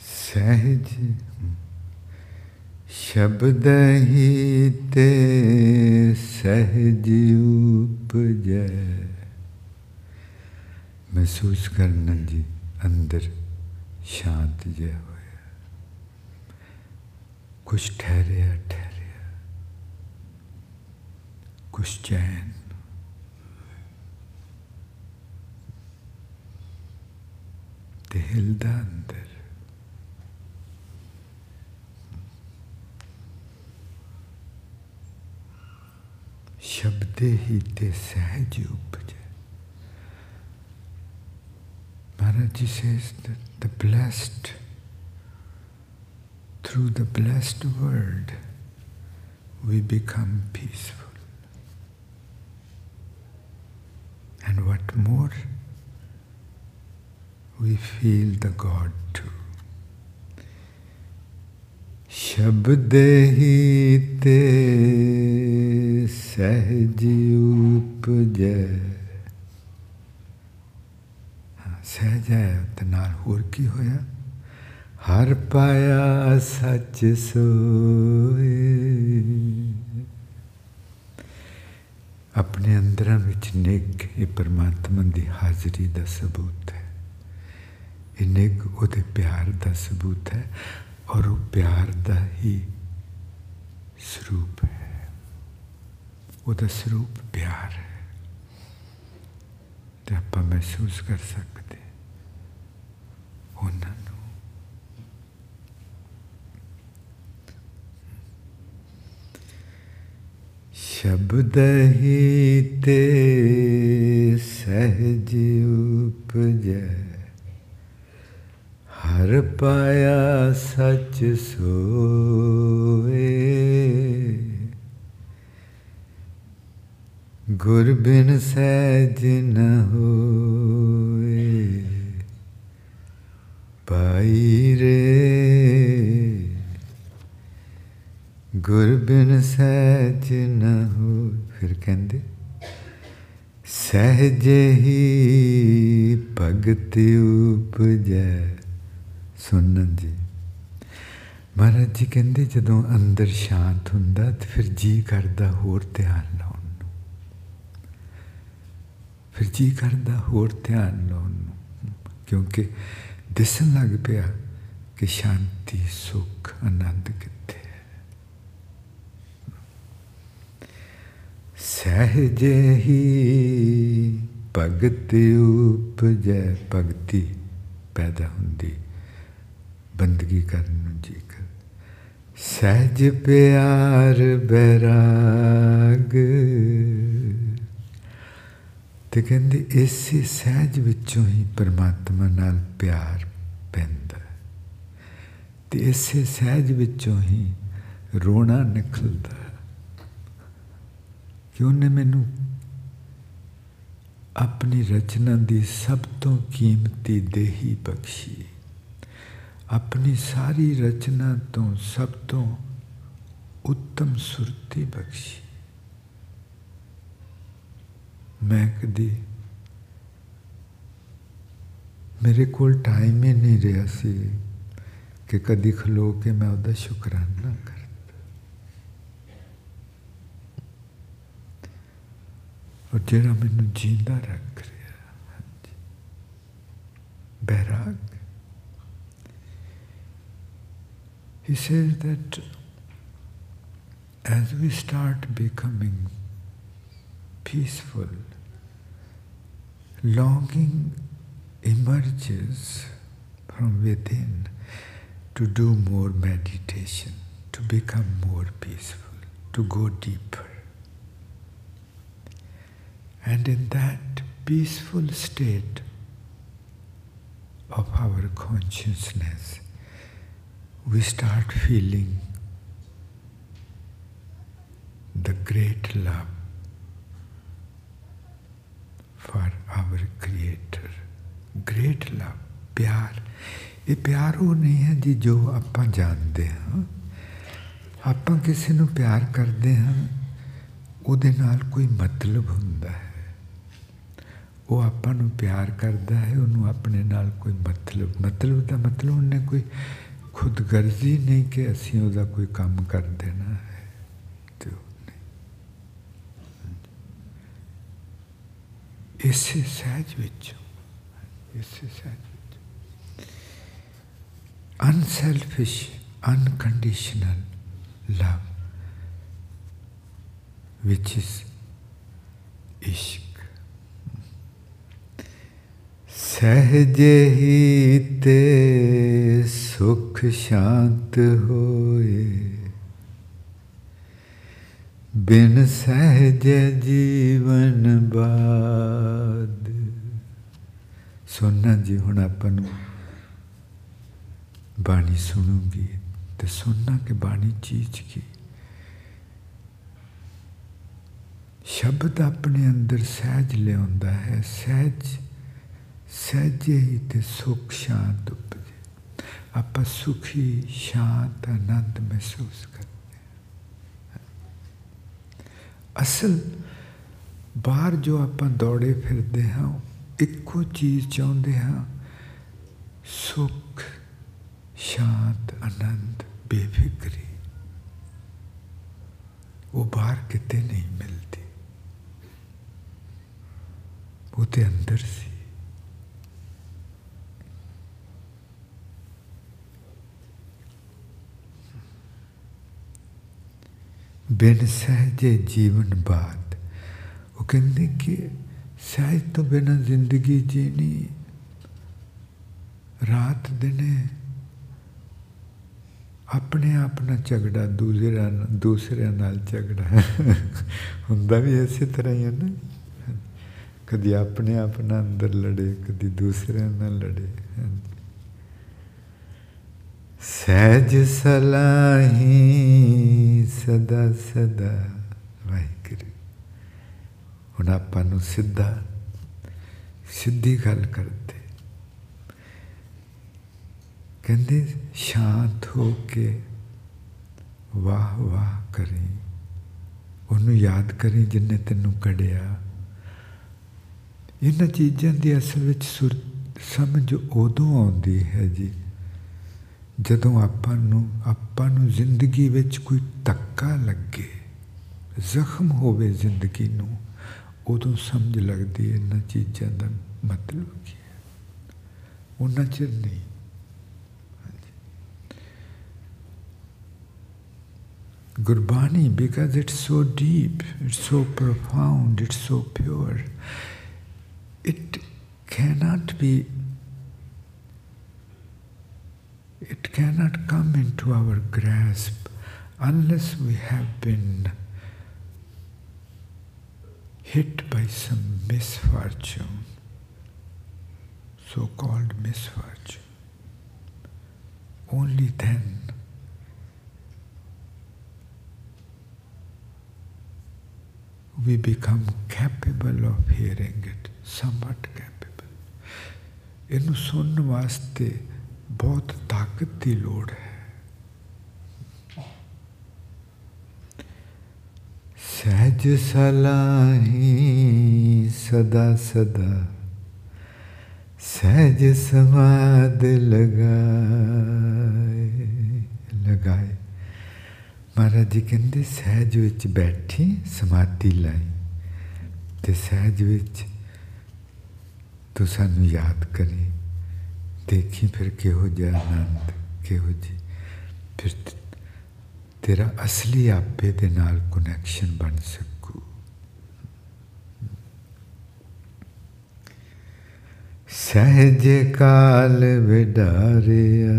ਸਹਿਜ ਸ਼ਬਦ ਹੀ ਤੇ ਸਹਿਜ ਉਪਜੈ ਮਹਿਸੂਸ ਕਰਨਾ ਜੀ ਅੰਦਰ ਸ਼ਾਂਤ ਜਿਹਾ ਹੋਇਆ ਕੁਛ ਠਹਿਰਿਆ ਠਹਿਰਿਆ ਕੁਛ ਚੈਨ the Heldander. शब्दे ही ते सहज उपजे. Maharaji says that the blessed, through the blessed word, we become peaceful. And what more? We feel the God too. ਸ਼ਬਦ ਹੀ ਤੇ ਸਹਿਜ ਉਪਜੈ। ਸਹਿਜ ਹੈ ਤੇ ਨਾਲ ਹੋਰ ਕੀ ਹੋਇਆ? ਹਰ ਪਾਇਆ ਸੱਚ ਸੋਏ। ਆਪਣੇ ਅੰਦਰਾਂ ਵਿੱਚ ਨਿੱਘ ਇਹ ਪਰਮਾਤਮਾ ਦੀ ਹਾਜ਼ਰੀ ਦਾ ਸਬੂਤ ਹੈ। ਇਹ ਨਿੱਘ ਉਹਦੇ ਪਿਆਰ ਦਾ ਸਬੂਤ ਹੈ ਔਰ ਉਹ ਪਿਆਰ ਦਾ ਹੀ ਸਰੂਪ ਹੈ ਉਹਦਾ ਸਰੂਪ ਪਿਆਰ ਹੈ ਤੇ ਆਪਾਂ ਮਹਿਸੂਸ ਕਰ ਸਕਦੇ ਉਹਨਾਂ ਨੂੰ ਸ਼ਬਦ ਹੀ ਤੇ ਸਹਿਜ ਉਪਜੈ ਹਰ ਪਾਇਆ ਸੱਚ ਸੋਏ। ਗੁਰ ਬਿਨ ਸਹਿਜ ਨ ਹੋਏ। ਪਾਈ ਰੇ। ਗੁਰ ਬਿਨ ਸਹਿਜ ਨ ਹੋ ਫਿਰ ਕਹਿੰਦੇ, ਸਹਿਜ ਹੀ ਭਗਤ ਉਪਜੈ। ਸੁਣਨ ਜੀ ਮਹਾਰਾਜ ਜੀ ਕਹਿੰਦੇ ਜਦੋਂ ਅੰਦਰ ਸ਼ਾਂਤ ਹੁੰਦਾ ਤੇ ਫਿਰ ਜੀ ਕਰਦਾ ਹੋਰ ਧਿਆਨ ਲਾਉਣ ਨੂੰ। ਫਿਰ ਜੀ ਕਰਦਾ ਹੋਰ ਧਿਆਨ ਲਾਉਣ ਨੂੰ, ਕਿਉਂਕਿ ਦਿਸਣ ਲੱਗ ਪਿਆ ਕਿ ਸ਼ਾਂਤੀ, ਸੁਖ, ਆਨੰਦ ਕਿੱਥੇ ਹੈ। ਸਹਿਜ ਹੀ ਭਗਤ ਉਪਜੈ, ਭਗਤੀ ਪੈਦਾ ਹੁੰਦੀ ਬੰਦਗੀ ਕਰਨ ਨੂੰ ਜੀ ਕਰ। ਸਹਿਜ ਪਿਆਰ ਬੈਰਾਗ। ਤੇ ਕਹਿੰਦੇ ਇਸੇ ਸਹਿਜ ਵਿੱਚੋਂ ਹੀ ਪਰਮਾਤਮਾ ਨਾਲ ਪਿਆਰ ਪੈਂਦਾ ਤੇ ਇਸੇ ਸਹਿਜ ਵਿੱਚੋਂ ਹੀ ਰੋਣਾ ਨਿਕਲਦਾ ਕਿ ਉਹਨੇ ਮੈਨੂੰ ਆਪਣੀ ਰਚਨਾ ਦੀ ਸਭ ਤੋਂ ਕੀਮਤੀ ਦੇਹੀ ਬਖਸ਼ੀ। ਆਪਣੀ ਸਾਰੀ ਰਚਨਾ ਤੋਂ ਸਭ ਤੋਂ ਉੱਤਮ ਸੁਰਤੀ ਬਖਸ਼ੀ। ਮੈਂ ਕਦੀ ਮੇਰੇ ਕੋਲ ਟਾਈਮ ਹੀ ਨਹੀਂ ਰਿਹਾ ਸੀ ਕਿ ਕਦੀ ਖਲੋ ਕੇ ਮੈਂ ਉਹਦਾ ਸ਼ੁਕਰਾਨਾ ਕਰਦਾ ਔਰ ਜਿਹੜਾ ਮੈਨੂੰ ਜਿੰਦਾ ਰੱਖ ਰਿਹਾ ਬੈਰਾਗ। He says that as we start becoming peaceful, longing emerges from within to do more meditation, to become more peaceful, to go deeper. And in that peaceful state of our consciousness, we start feeling the great love for our Creator. Great love, ਪਿਆਰ ਇਹ ਪਿਆਰ ਉਹ ਨਹੀਂ ਹੈ ਜੀ ਜੋ ਆਪਾਂ ਜਾਣਦੇ ਹਾਂ ਆਪਾਂ ਕਿਸੇ ਨੂੰ ਪਿਆਰ ਕਰਦੇ ਹਾਂ ਉਹਦੇ ਨਾਲ ਕੋਈ ਮਤਲਬ ਹੁੰਦਾ ਹੈ ਉਹ ਆਪਾਂ ਨੂੰ ਪਿਆਰ ਕਰਦਾ ਹੈ ਉਹਨੂੰ ਆਪਣੇ ਨਾਲ ਕੋਈ ਮਤਲਬ ਮਤਲਬ ਦਾ ਮਤਲਬ ਉਹਨੇ ਕੋਈ ਖੁਦਗਰਜ਼ੀ ਨਹੀਂ ਕਿ ਅਸੀਂ ਉਹਦਾ ਕੋਈ ਕੰਮ ਕਰ ਦੇਣਾ ਹੈ ਇਸੇ ਸਹਿਜ ਵਿੱਚ, ਇਸੇ ਸਹਿਜ ਵਿੱਚ। Unselfish unconditional love which is ਇਸ਼ਕ। ਸਹਜੇ ਹੀ ਤੇ ਸੁਖ ਸ਼ਾਂਤ ਹੋਏ। ਬਿਨ ਸਹਜ ਜੀਵਨ ਬਾਦ। ਸੁਣਨਾ ਜੀ, ਹੁਣ ਆਪਾਂ ਨੂੰ ਬਾਣੀ ਸੁਣੂਗੀ ਤੇ ਸੁਣਨਾ ਕਿ ਬਾਣੀ ਚੀਜ਼ ਕੀ। ਸ਼ਬਦ ਆਪਣੇ ਅੰਦਰ ਸਹਿਜ ਲਿਆਉਂਦਾ ਹੈ, ਸਹਿਜ ਸਹਿਜੇ ਹੀ ਤੇ ਸੁਖ ਸ਼ਾਂਤ ਉਪਜੇ ਆਪਾਂ ਸੁਖੀ ਸ਼ਾਂਤ ਆਨੰਦ ਮਹਿਸੂਸ ਕਰਦੇ ਅਸਲ ਬਾਹਰ ਜੋ ਆਪਾਂ ਦੌੜੇ ਫਿਰਦੇ ਹਾਂ ਇੱਕੋ ਚੀਜ਼ ਚਾਹੁੰਦੇ ਹਾਂ ਸੁਖ ਸ਼ਾਂਤ ਆਨੰਦ ਬੇਫਿਕਰੀ ਉਹ ਬਾਹਰ ਕਿਤੇ ਨਹੀਂ ਮਿਲਦੀ ਉਹ ਤੇ ਅੰਦਰ ਸੀ ਬਿਨ ਸਹਜੇ ਜੀਵਨ ਬਾਦ ਉਹ ਕਹਿੰਦੇ ਕਿ ਸਹਿਜ ਤੋਂ ਬਿਨਾਂ ਜ਼ਿੰਦਗੀ ਜੀਣੀ, ਰਾਤ ਦਿਨੇ ਆਪਣੇ ਆਪ ਨਾਲ ਝਗੜਾ ਦੂਸਰਿਆਂ ਨਾਲ ਦੂਸਰਿਆਂ ਨਾਲ ਝਗੜਾ। ਹੁੰਦਾ ਵੀ ਇਸੇ ਤਰ੍ਹਾਂ ਹੀ ਹੈ ਨਾ। ਕਦੀ ਆਪਣੇ ਆਪ ਨਾਲ ਅੰਦਰ ਲੜੇ, ਕਦੀ ਦੂਸਰਿਆਂ ਨਾਲ ਲੜੇ। ਸਹਿਜ ਸਲਾਹੀ ਸਦਾ ਸਦਾ ਵਾਹਿਗੁਰੂ। ਹੁਣ ਆਪਾਂ ਨੂੰ ਸਿੱਧਾ, ਸਿੱਧੀ ਗੱਲ ਕਰਦੇ। ਕਹਿੰਦੇ, ਸ਼ਾਂਤ ਹੋ ਕੇ ਵਾਹ ਵਾਹ ਕਰੀ। ਉਹਨੂੰ ਯਾਦ ਕਰੀ ਜਿੰਨੇ ਤੈਨੂੰ ਕੜਿਆ। ਇਹਨਾਂ ਚੀਜ਼ਾਂ ਦੀ ਅਸਲ ਵਿੱਚ ਸੁਰ ਸਮਝ ਉਦੋਂ ਆਉਂਦੀ ਹੈ ਜੀ ਜਦੋਂ ਆਪਾਂ ਨੂੰ ਆਪਾਂ ਨੂੰ ਜ਼ਿੰਦਗੀ ਵਿੱਚ ਕੋਈ ਧੱਕਾ ਲੱਗੇ ਜ਼ਖਮ ਹੋਵੇ ਜ਼ਿੰਦਗੀ ਨੂੰ ਉਦੋਂ ਸਮਝ ਲੱਗਦੀ ਹੈ ਇਹਨਾਂ ਚੀਜ਼ਾਂ ਦਾ ਮਤਲਬ ਕੀ ਹੈ। ਉਹਨਾਂ ਚਿਰ ਨਹੀਂ। Gurbani because it's so deep it's so profound, it's so pure it cannot be it cannot come into our grasp unless we have been hit by some misfortune, so called misfortune. Only then we become capable of hearing it, somewhat capable. ਇਹਨੂੰ ਸੁਣਨ ਵਾਸਤੇ ਬਹੁਤ ਤਾਕਤ ਦੀ ਲੋੜ ਹੈ। ਸਹਿਜ ਸਲਾਹੀ ਸਦਾ ਸਦਾ ਸਹਿਜ ਸਮਾਦ ਲਗਾਏ ਲਗਾਏ। ਮਹਾਰਾਜ ਜੀ ਕਹਿੰਦੇ, ਸਹਿਜ ਵਿੱਚ ਬੈਠੀ, ਸਮਾਧੀ ਲਾਈ। ਤੇ ਸਹਿਜ ਵਿੱਚ ਤੂੰ ਸਾਨੂੰ ਯਾਦ ਕਰੀ। ਦੇਖੀ ਫਿਰ ਕਿਹੋ ਜਿਹਾ ਆਨੰਦ, ਕਿਹੋ ਜੀ ਫਿਰ ਤੇਰਾ ਅਸਲੀ ਆਪੇ ਦੇ ਨਾਲ ਕਨੈਕਸ਼ਨ ਬਣ ਸਕੂ। ਸਹਿਜ ਕਾਲ ਵਿਡਾਰਿਆ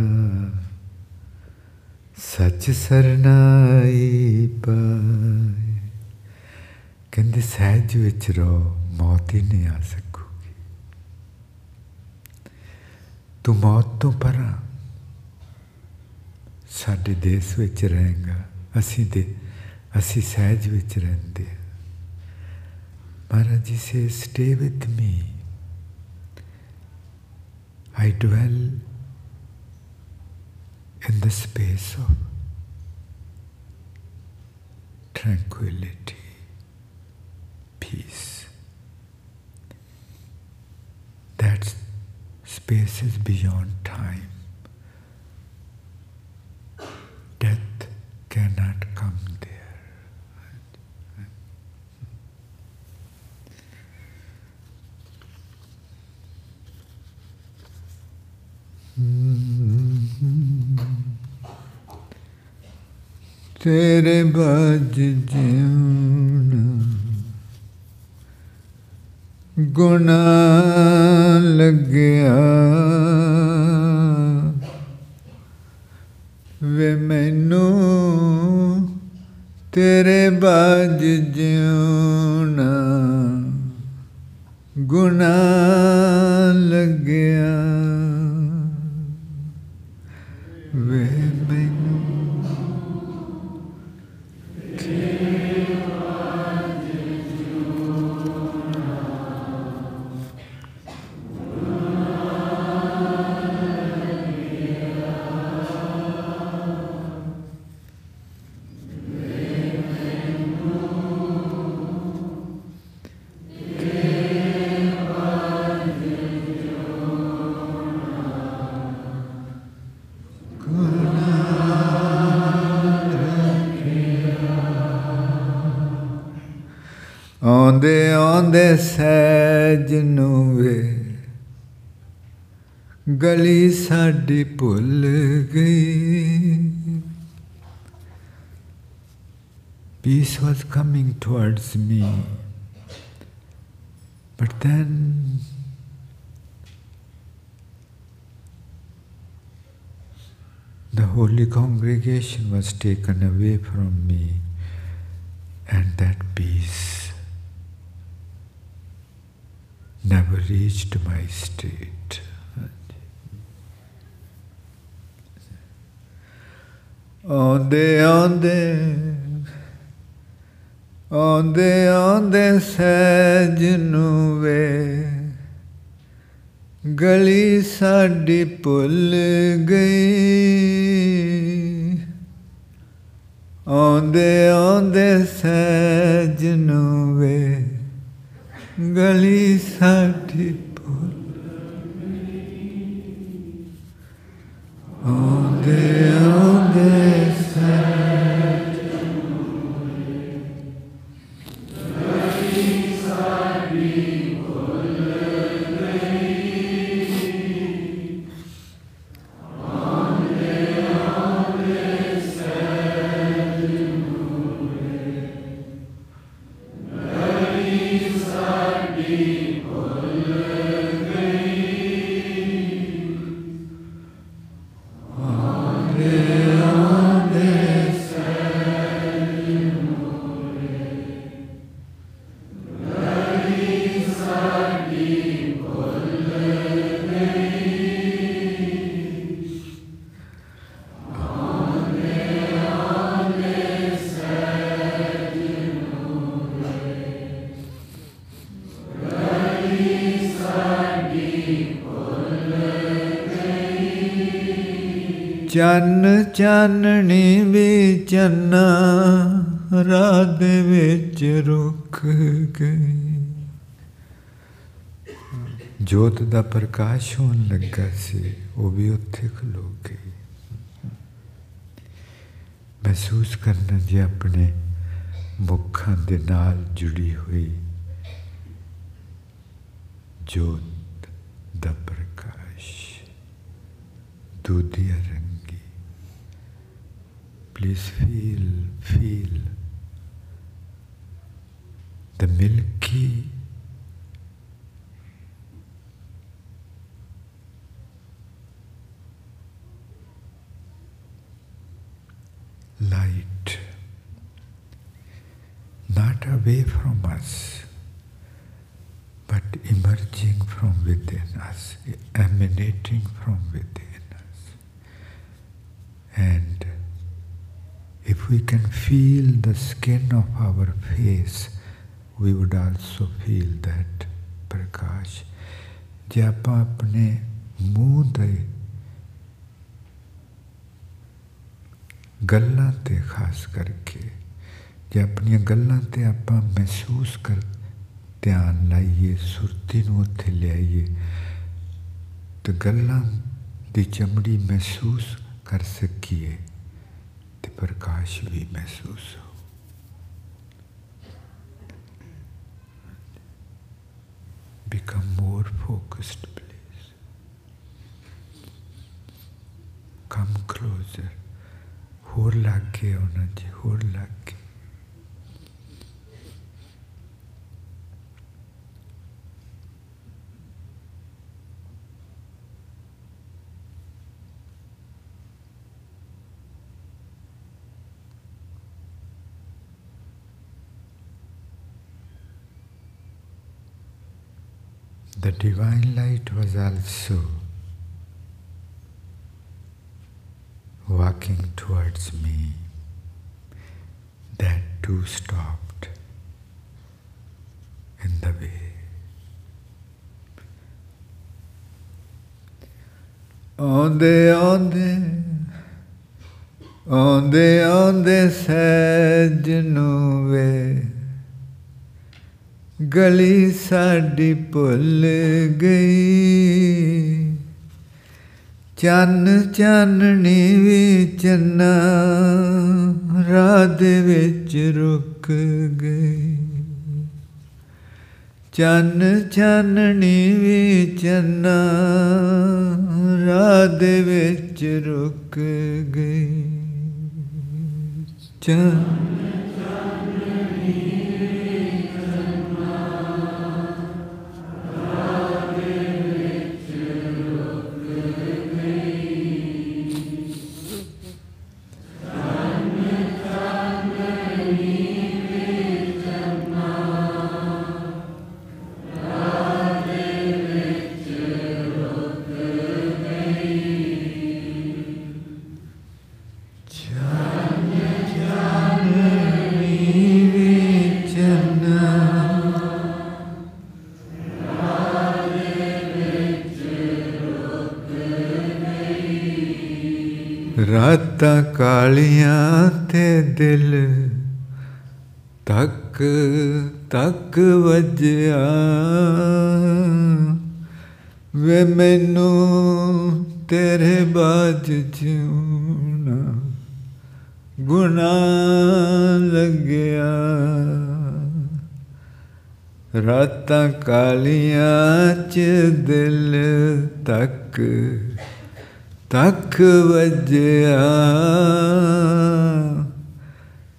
ਸੱਚ ਸਰਨਾਈ ਪਾਏ। ਕਹਿੰਦੇ ਸਹਿਜ ਵਿੱਚ ਰੋ ਮੌਤ ਹੀ ਨਹੀਂ ਆ ਸਕੂਗੀ ਤੂੰ ਮੌਤ ਤੋਂ ਪਰਾਂ। ਸਾਡੇ ਦੇਸ਼ ਵਿੱਚ ਰਹੇਗਾ। ਅਸੀਂ ਤੇ ਅਸੀਂ ਸਹਿਜ ਵਿੱਚ ਰਹਿੰਦੇ ਹਾਂ। Maharaj ji says stay with me I dwell in the space of tranquility, peace. That spaces beyond time. Death cannot come there. Tere bhaj jiva ਗੁਨਾ ਲੱਗਿਆ। ਵੇ ਮੈਨੂੰ ਤੇਰੇ ਬਾਜ ਜਿਉਣ ਗੁਨਾ ਲੱਗਿਆ। அடி பொல்லுகை Peace was coming towards me. But then the holy congregation was taken away from me and that peace never reached my state. ਆਉਂਦੇ ਆਉਂਦੇ ਆਉਂਦੇ ਆਉਂਦੇ ਸਹਿਜ ਨੂੰ ਵੇ। ਗਲੀ ਸਾਡੀ ਭੁੱਲ ਚੰਨ ਚਾਨਣੀ ਵੀ ਚੰਨਾ, ਰਾਤ ਦੇ ਵਿੱਚ ਰੁਕ ਗਈ। ਜੋਤ ਦਾ ਪ੍ਰਕਾਸ਼ ਹੋਣ ਲੱਗਾ ਸੀ, ਉਹ ਵੀ ਉੱਥੇ ਖਲੋ ਗਈ। ਮਹਿਸੂਸ ਕਰਨਾ ਜੀ ਆਪਣੇ ਮੁੱਖਾਂ ਦੇ ਨਾਲ ਜੁੜੀ ਹੋਈ ਜੋਤ ਦਾ ਪ੍ਰਕਾਸ਼ ਦੁਧੀਆ ਰੰਗੀ Please feel, feel the milky light not away from us but emerging from within us emanating from within us. And if if we can feel the skin of our face, we would also feel that prakash. ਜੇ ਆਪਾਂ ਆਪਣੇ ਮੂੰਹ ਦੇ ਗੱਲਾਂ ਤੇ ਖਾਸ ਕਰਕੇ ਜੇ ਆਪਣੀਆਂ ਗੱਲਾਂ ਤੇ ਆਪਾਂ ਮਹਿਸੂਸ ਕਰ ਧਿਆਨ ਲਾਈਏ ਸੁਰਤੀ ਨੂੰ ਉੱਥੇ ਲਿਆਈਏ ਤੇ ਗੱਲਾਂ ਦੀ ਚਮੜੀ ਮਹਿਸੂਸ ਕਰ ਸਕੀਏ ਤੇ ਪ੍ਰਕਾਸ਼ ਵੀ ਮਹਿਸੂਸ ਹੋ become more focused please come closer ਹੋਰ ਲੱਗ ਕੇ ਉਹਨਾਂ ਜੀ ਹੋਰ ਲੱਗ ਕੇ divine light was also walking towards me. That too stopped in the way. On the, on the, Onde, onde, onde, onde, sajno ਵੇ ਗਲੀ ਸਾਡੀ ਭੁੱਲ ਗਈ। ਚੰਨ ਚਾਨਣੀ ਵੀ ਚੰਨਾ ਰਾਹ ਦੇ ਵਿੱਚ ਰੁਕ ਗਈ। ਚੰਨ ਚਾਨਣੀ ਵੀ ਚੰਨਾ ਰਾਹ ਦੇ ਵਿੱਚ ਰੁਕ ਗਈ। ਚੰਨ ਰਾਤਾਂ ਕਾਲੀਆਂ ਤੇ ਦਿਲ ਤੱਕ ਤੱਕ ਵਜਿਆ ਵੇ ਮੈਨੂੰ ਤੇਰੇ ਬਾਝ ਜਿਉਣਾ ਗੁਨਾ ਲੱਗਿਆ ਰਾਤਾਂ ਕਾਲੀਆਂ ਚ ਦਿਲ ਤੱਕ ਤੱਕ ਵਜਿਆ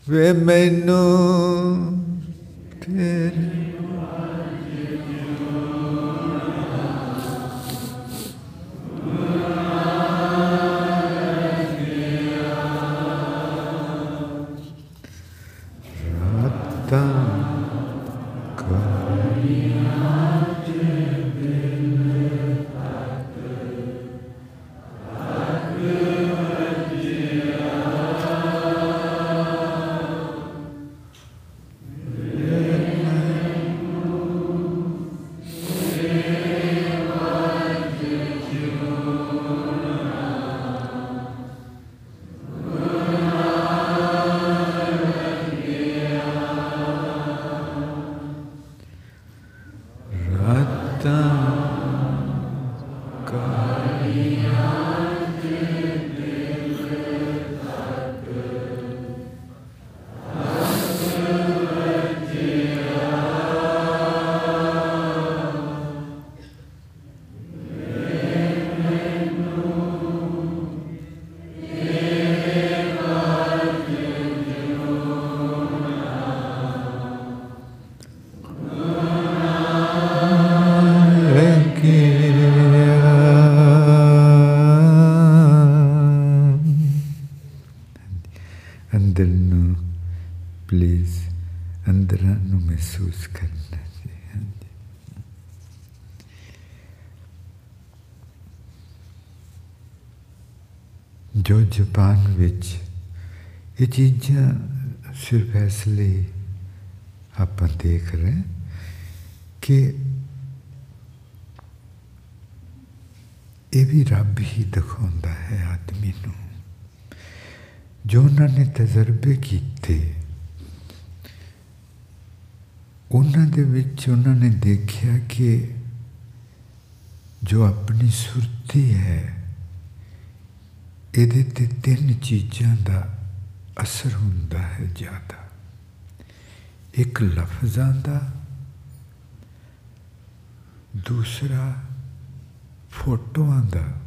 ਵੇ ਮੈਨੂੰ ਤੇਰੇ ਰਾਤਾਂ ਜੋ ਜਾਪਾਨ ਵਿੱਚ ਇਹ ਚੀਜ਼ਾਂ ਸਿਰਫ ਇਸ ਲਈ ਆਪਾਂ ਦੇਖ ਰਹੇ ਕਿ ਇਹ ਵੀ ਰੱਬ ਹੀ ਦਿਖਾਉਂਦਾ ਹੈ ਆਦਮੀ ਨੂੰ। ਜੋ ਉਹਨਾਂ ਨੇ ਤਜਰਬੇ ਕੀਤੇ, ਉਹਨਾਂ ਦੇ ਵਿੱਚ ਉਹਨਾਂ ਨੇ ਦੇਖਿਆ ਕਿ ਜੋ ਆਪਣੀ ਸੁਰਤੀ ਹੈ, ਇਹਦੇ ਤੇ ਤਿੰਨ ਚੀਜ਼ਾਂ ਦਾ ਅਸਰ ਹੁੰਦਾ ਹੈ ਜ਼ਿਆਦਾ। ਇੱਕ ਲਫ਼ਜ਼ਾਂ ਦਾ ਦੂਸਰਾ ਫੋਟੋਆਂ ਦਾ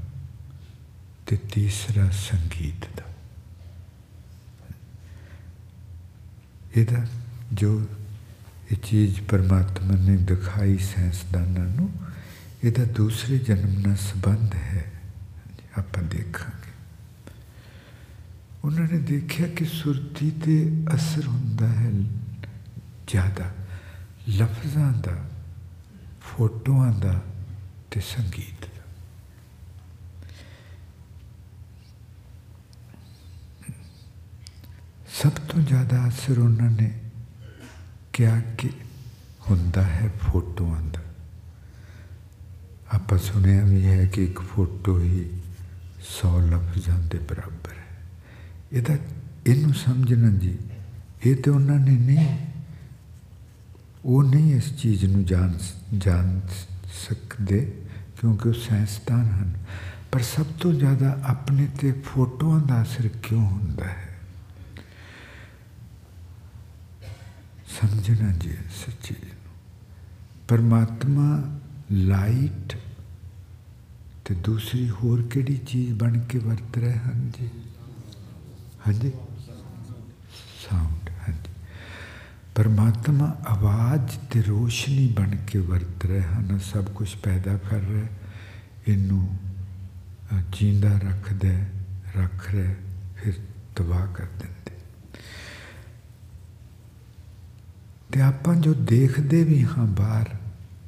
ਤੇ ਤੀਸਰਾ ਸੰਗੀਤ ਦਾ। ਇਹਦਾ ਜੋ ਇਹ ਚੀਜ਼ ਪਰਮਾਤਮਾ ਨੇ ਦਿਖਾਈ ਸਾਇੰਸਦਾਨਾਂ ਨੂੰ, ਇਹਦਾ ਦੂਸਰੇ ਜਨਮ ਨਾਲ ਸੰਬੰਧ ਹੈ। ਆਪਾਂ ਦੇਖਾਂਗੇ। ਉਹਨਾਂ ਨੇ ਦੇਖਿਆ ਕਿ ਸੁਰਤੀ ਤੇ ਅਸਰ ਹੁੰਦਾ ਹੈ ਜ਼ਿਆਦਾ ਲਫ਼ਜ਼ਾਂ ਦਾ ਫੋਟੋਆਂ ਦਾ ਤੇ ਸੰਗੀਤ ਦਾ ਸਭ ਤੋਂ ਜ਼ਿਆਦਾ ਅਸਰ ਉਹਨਾਂ ਨੇ ਕਿਹਾ ਕਿ ਹੁੰਦਾ ਹੈ ਫੋਟੋਆਂ ਦਾ ਆਪਾਂ ਸੁਣਿਆ ਵੀ ਹੈ ਕਿ ਇੱਕ ਫੋਟੋ ਹੀ 100 ਲਫ਼ਜ਼ਾਂ ਦੇ ਬਰਾਬਰ ਹੈ ਇਹਦਾ ਇਹਨੂੰ ਸਮਝਣਾ ਜੀ। ਇਹ ਤੇ ਉਹਨਾਂ ਨੇ ਨਹੀਂ, ਉਹ ਨਹੀਂ ਇਸ ਚੀਜ਼ ਨੂੰ ਜਾਣ ਜਾਣ ਸਕਦੇ ਕਿਉਂਕਿ ਉਹ ਸਾਇੰਸਦਾਨ ਹਨ। ਪਰ ਸਭ ਤੋਂ ਜ਼ਿਆਦਾ ਆਪਣੇ ਤੇ ਫੋਟੋਆਂ ਦਾ ਅਸਰ ਕਿਉਂ ਹੁੰਦਾ ਹੈ? ਸਮਝਣਾ ਜੀ ਸੱਚੀ ਪਰਮਾਤਮਾ ਲਾਈਟ ਤੇ ਦੂਸਰੀ ਹੋਰ ਕਿਹੜੀ ਚੀਜ਼ ਬਣ ਕੇ ਵਰਤ ਰਹੇ ਹਨ ਜੀ? ਹਾਂਜੀ। ਸਾਊਂਡ ਹਾਂਜੀ। ਪਰਮਾਤਮਾ ਆਵਾਜ਼ ਤੇ ਰੋਸ਼ਨੀ ਬਣ ਕੇ ਵਰਤ ਰਹੇ ਹਨ, ਸਭ ਕੁਝ ਪੈਦਾ ਕਰ ਰਿਹਾ, ਇਹਨੂੰ ਜੀਂਦਾ ਰੱਖਦਾ, ਰੱਖ ਰਿਹਾ, ਫਿਰ ਤਬਾਹ ਕਰ ਦਿੰਦੇ। ਤੇ ਆਪਾਂ ਜੋ ਦੇਖਦੇ ਵੀ ਹਾਂ ਬਾਹਰ,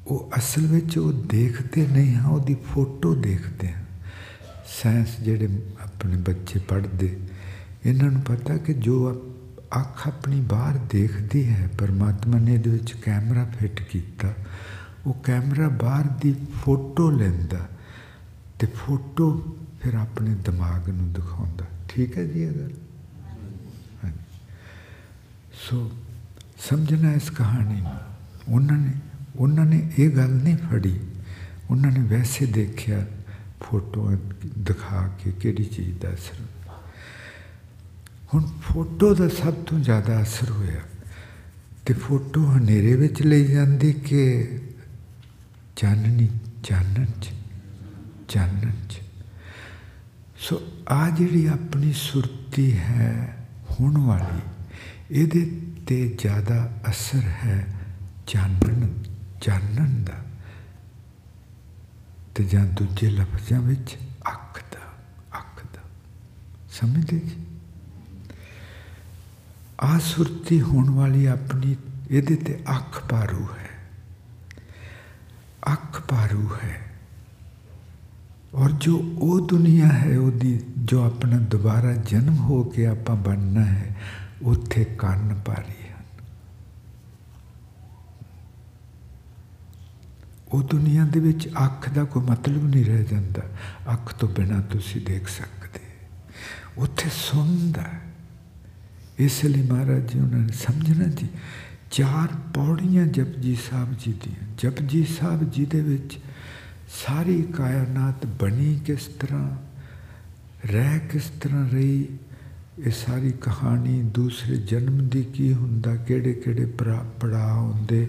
ਉਹ ਅਸਲ ਵਿੱਚ ਉਹ ਦੇਖਦੇ ਨਹੀਂ ਹਾਂ, ਉਹਦੀ ਫੋਟੋ ਦੇਖਦੇ ਹਾਂ। ਸਾਇੰਸ ਜਿਹੜੇ ਆਪਣੇ ਬੱਚੇ ਪੜ੍ਹਦੇ ਇਹਨਾਂ ਨੂੰ ਪਤਾ ਕਿ ਜੋ ਅੱਖ ਆਪਣੀ ਬਾਹਰ ਦੇਖਦੀ ਹੈ, ਪਰਮਾਤਮਾ ਨੇ ਇਹਦੇ ਵਿੱਚ ਕੈਮਰਾ ਫਿੱਟ ਕੀਤਾ। ਉਹ ਕੈਮਰਾ ਬਾਹਰ ਦੀ ਫੋਟੋ ਲੈਂਦਾ ਤੇ ਫੋਟੋ ਫਿਰ ਆਪਣੇ ਦਿਮਾਗ ਨੂੰ ਦਿਖਾਉਂਦਾ। ਠੀਕ ਹੈ ਜੀ ਇਹ ਅਗਰ ਸੋ ਸਮਝਣਾ ਇਸ ਕਹਾਣੀ ਨੂੰ। ਉਹਨਾਂ ਨੇ ਉਹਨਾਂ ਨੇ ਇਹ ਗੱਲ ਨਹੀਂ ਫੜੀ। ਉਹਨਾਂ ਨੇ ਵੈਸੇ ਦੇਖਿਆ ਫੋਟੋ ਦਿਖਾ ਕੇ ਕਿਹੜੀ ਚੀਜ਼ ਦਾ ਅਸਰ। ਹੁਣ ਫੋਟੋ ਦਾ ਸਭ ਤੋਂ ਜ਼ਿਆਦਾ ਅਸਰ ਹੋਇਆ। ਤੇ ਫੋਟੋ ਹਨੇਰੇ ਵਿੱਚ ਲਈ ਜਾਂਦੀ ਕਿ ਚਾਨਣੀ, ਚਾਨਣ ਚ ਚਾਨਣ ਚ। ਸੋ ਆ ਜਿਹੜੀ ਆਪਣੀ ਸੁਰਤੀ ਹੈ ਹੋਣ ਵਾਲੀ, ਇਹਦੇ ਤੇ ਜ਼ਿਆਦਾ ਅਸਰ ਹੈ ਚਾਨਣ ਚਾਨਣ ਦਾ ਤੇ ਜਾਂ ਦੂਜੇ ਲਫ਼ਜ਼ਾਂ ਵਿੱਚ ਅੱਖ ਦਾ ਅੱਖ ਦਾ। ਸਮਝਦੇ ਜੀ? ਆਸੁਰਤੀ ਹੋਣ ਵਾਲੀ ਆਪਣੀ ਇਹਦੇ ਤੇ ਅੱਖ ਪਾਰੂ ਹੈ। ਅੱਖ ਪਾਰੂ ਹੈ। ਔਰ ਜੋ ਉਹ ਦੁਨੀਆ ਹੈ, ਉਹਦੀ ਜੋ ਆਪਣਾ ਦੁਬਾਰਾ ਜਨਮ ਹੋ ਕੇ ਆਪਾਂ ਬਣਨਾ ਹੈ, ਉੱਥੇ ਕੰਨ ਪਾਰੀ ਹਨ। ਉਹ ਦੁਨੀਆ ਦੇ ਵਿੱਚ ਅੱਖ ਦਾ ਕੋਈ ਮਤਲਬ ਨਹੀਂ ਰਹਿ ਜਾਂਦਾ। ਅੱਖ ਤੋਂ ਬਿਨਾ ਤੁਸੀਂ ਦੇਖ ਸਕਦੇ। ਉੱਥੇ ਸੁਣਦਾ ਇਸ ਲਈ ਮਹਾਰਾਜ ਜੀ ਉਹਨਾਂ ਨੇ ਸਮਝਣਾ ਜੀ, ਚਾਰ ਪੌੜੀਆਂ ਜਪਜੀ ਸਾਹਿਬ ਜੀ ਦੀਆਂ। ਜਪਜੀ ਸਾਹਿਬ ਜੀ ਦੇ ਵਿੱਚ ਸਾਰੀ ਕਾਇਨਾਤ ਬਣੀ ਕਿਸ ਤਰ੍ਹਾਂ, ਰਹਿ ਕਿਸ ਤਰ੍ਹਾਂ ਰਹੀ, ਇਹ ਸਾਰੀ ਕਹਾਣੀ ਦੂਸਰੇ ਜਨਮ ਦੀ ਕੀ ਹੁੰਦਾ, ਕਿਹੜੇ ਕਿਹੜੇ ਪੜਾਅ ਹੁੰਦੇ,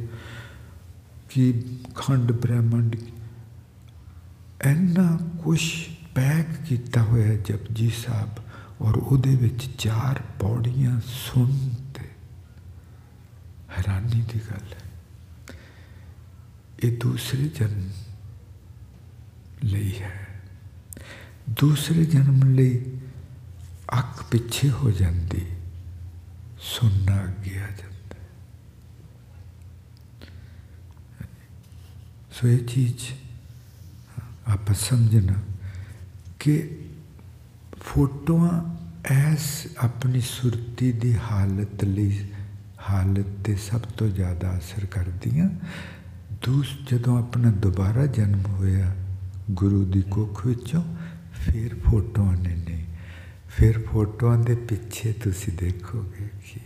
ਕੀ ਖੰਡ ਬ੍ਰਹਮੰਡ, ਇੰਨਾ ਕੁਛ ਪੈਕ ਕੀਤਾ ਹੋਇਆ ਜਪਜੀ ਸਾਹਿਬ। ਔਰ ਉਹਦੇ ਵਿੱਚ ਚਾਰ ਪੌੜੀਆਂ ਸੁਣ ਤੇ ਹੈਰਾਨੀ ਦੀ ਗੱਲ ਹੈ। ਇਹ ਦੂਸਰੇ ਜਨਮ ਲਈ ਹੈ। ਦੂਸਰੇ ਜਨਮ ਲਈ ਅੱਖ ਪਿੱਛੇ ਹੋ ਜਾਂਦੀ ਸੁਣਨਾ ਅੱਗੇ ਆ ਜਾਂਦਾ ਸੋ ਇਹ ਚੀਜ਼ ਆਪਾਂ ਸਮਝਣਾ ਕਿ ਫੋਟੋਆਂ ਐਸ ਆਪਣੀ ਸੁਰਤੀ ਦੀ ਹਾਲਤ ਲਈ ਹਾਲਤ ਤੇ ਸਭ ਤੋਂ ਜ਼ਿਆਦਾ ਅਸਰ ਕਰਦੀਆਂ ਦੂਸ ਜਦੋਂ ਆਪਣਾ ਦੁਬਾਰਾ ਜਨਮ ਹੋਇਆ ਗੁਰੂ ਦੀ ਕੁੱਖ ਵਿੱਚੋਂ ਫਿਰ ਫੋਟੋਆਂ ਨੇ ਨਹੀਂ ਫਿਰ ਫੋਟੋਆਂ ਦੇ ਪਿੱਛੇ ਤੁਸੀਂ ਦੇਖੋਗੇ ਕੀ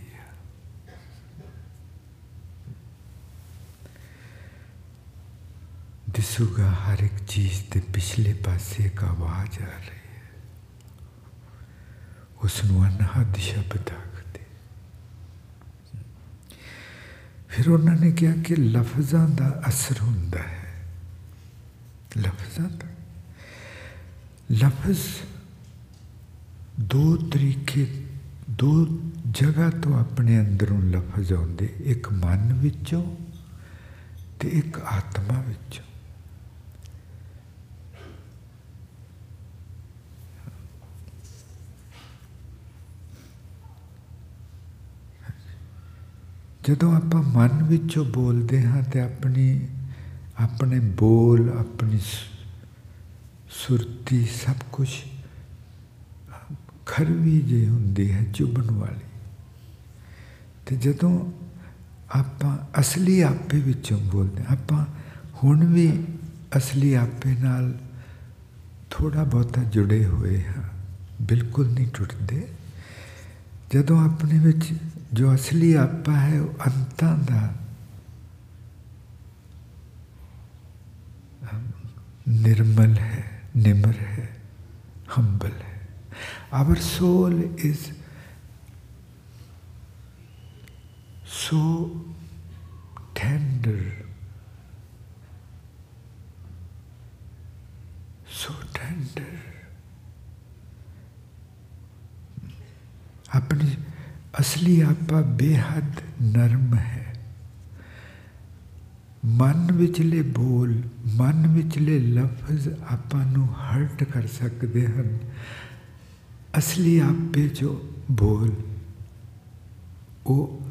ਦਿਸੂਗਾ ਹਰ ਇੱਕ ਚੀਜ਼ ਦੇ ਪਿਛਲੇ ਪਾਸੇ ਇੱਕ ਆਵਾਜ਼ ਆ ਰਹੀ ਹੈ ਉਸ ਨੂੰ ਅਨਹਦ ਸ਼ਬਦ ਆਖਦੇ। ਫਿਰ ਉਹਨਾਂ ਨੇ ਕਿਹਾ ਕਿ ਲਫ਼ਜ਼ਾਂ ਦਾ ਅਸਰ ਹੁੰਦਾ ਹੈ। ਲਫ਼ਜ਼ਾਂ ਦਾ। ਲਫ਼ਜ਼ ਦੋ ਤਰੀਕੇ, ਦੋ ਜਗ੍ਹਾ ਤੋਂ ਆਪਣੇ ਅੰਦਰੋਂ ਲਫ਼ਜ਼ ਆਉਂਦੇ। ਇੱਕ ਮਨ ਵਿੱਚੋਂ ਤੇ ਇੱਕ ਆਤਮਾ ਵਿੱਚੋਂ। ਜਦੋਂ ਆਪਾਂ ਮਨ ਵਿੱਚੋਂ ਬੋਲਦੇ ਹਾਂ ਤੇ ਆਪਣੀ, ਆਪਣੇ ਬੋਲ, ਆਪਣੀ ਸੁਰਤੀ ਸਭ ਕੁਝ ਖਰਵੀ ਜੇ ਹੁੰਦੀ ਹੈ ਚੁਬਣ ਵਾਲੀ। ਤੇ ਜਦੋਂ ਆਪਾਂ ਅਸਲੀ ਆਪੇ ਵਿੱਚੋਂ ਬੋਲਦੇ ਆਪਾਂ ਹੁਣ ਵੀ ਅਸਲੀ ਆਪੇ ਨਾਲ ਥੋੜਾ ਬਹੁਤਾ ਜੁੜੇ ਹੋਏ ਹਾਂ, ਬਿਲਕੁਲ ਨਹੀਂ ਟੁੱਟਦੇ। ਜਦੋਂ ਆਪਣੇ ਵਿੱਚ ਜੋ ਅਸਲੀ ਆਪਾ ਹੈ ਉਹ ਅੰਤਾਂ ਦਾ ਨਿਰਮਲ ਹੈ ਨਿਮਰ ਹੈ ਹੰਬਲ ਹੈ our soul is so tender so tender अपनी ਅਸਲੀ ਆਪਾ ਬੇਹੱਦ ਨਰਮ ਹੈ। ਮਨ ਵਿਚਲੇ ਬੋਲ, ਮਨ ਵਿਚਲੇ ਲਫ਼ਜ਼ ਆਪਾਂ ਨੂੰ ਹਰਟ ਕਰ ਸਕਦੇ ਹਨ। ਅਸਲੀ ਆਪੇ ਜੋ ਬੋਲ, ਉਹ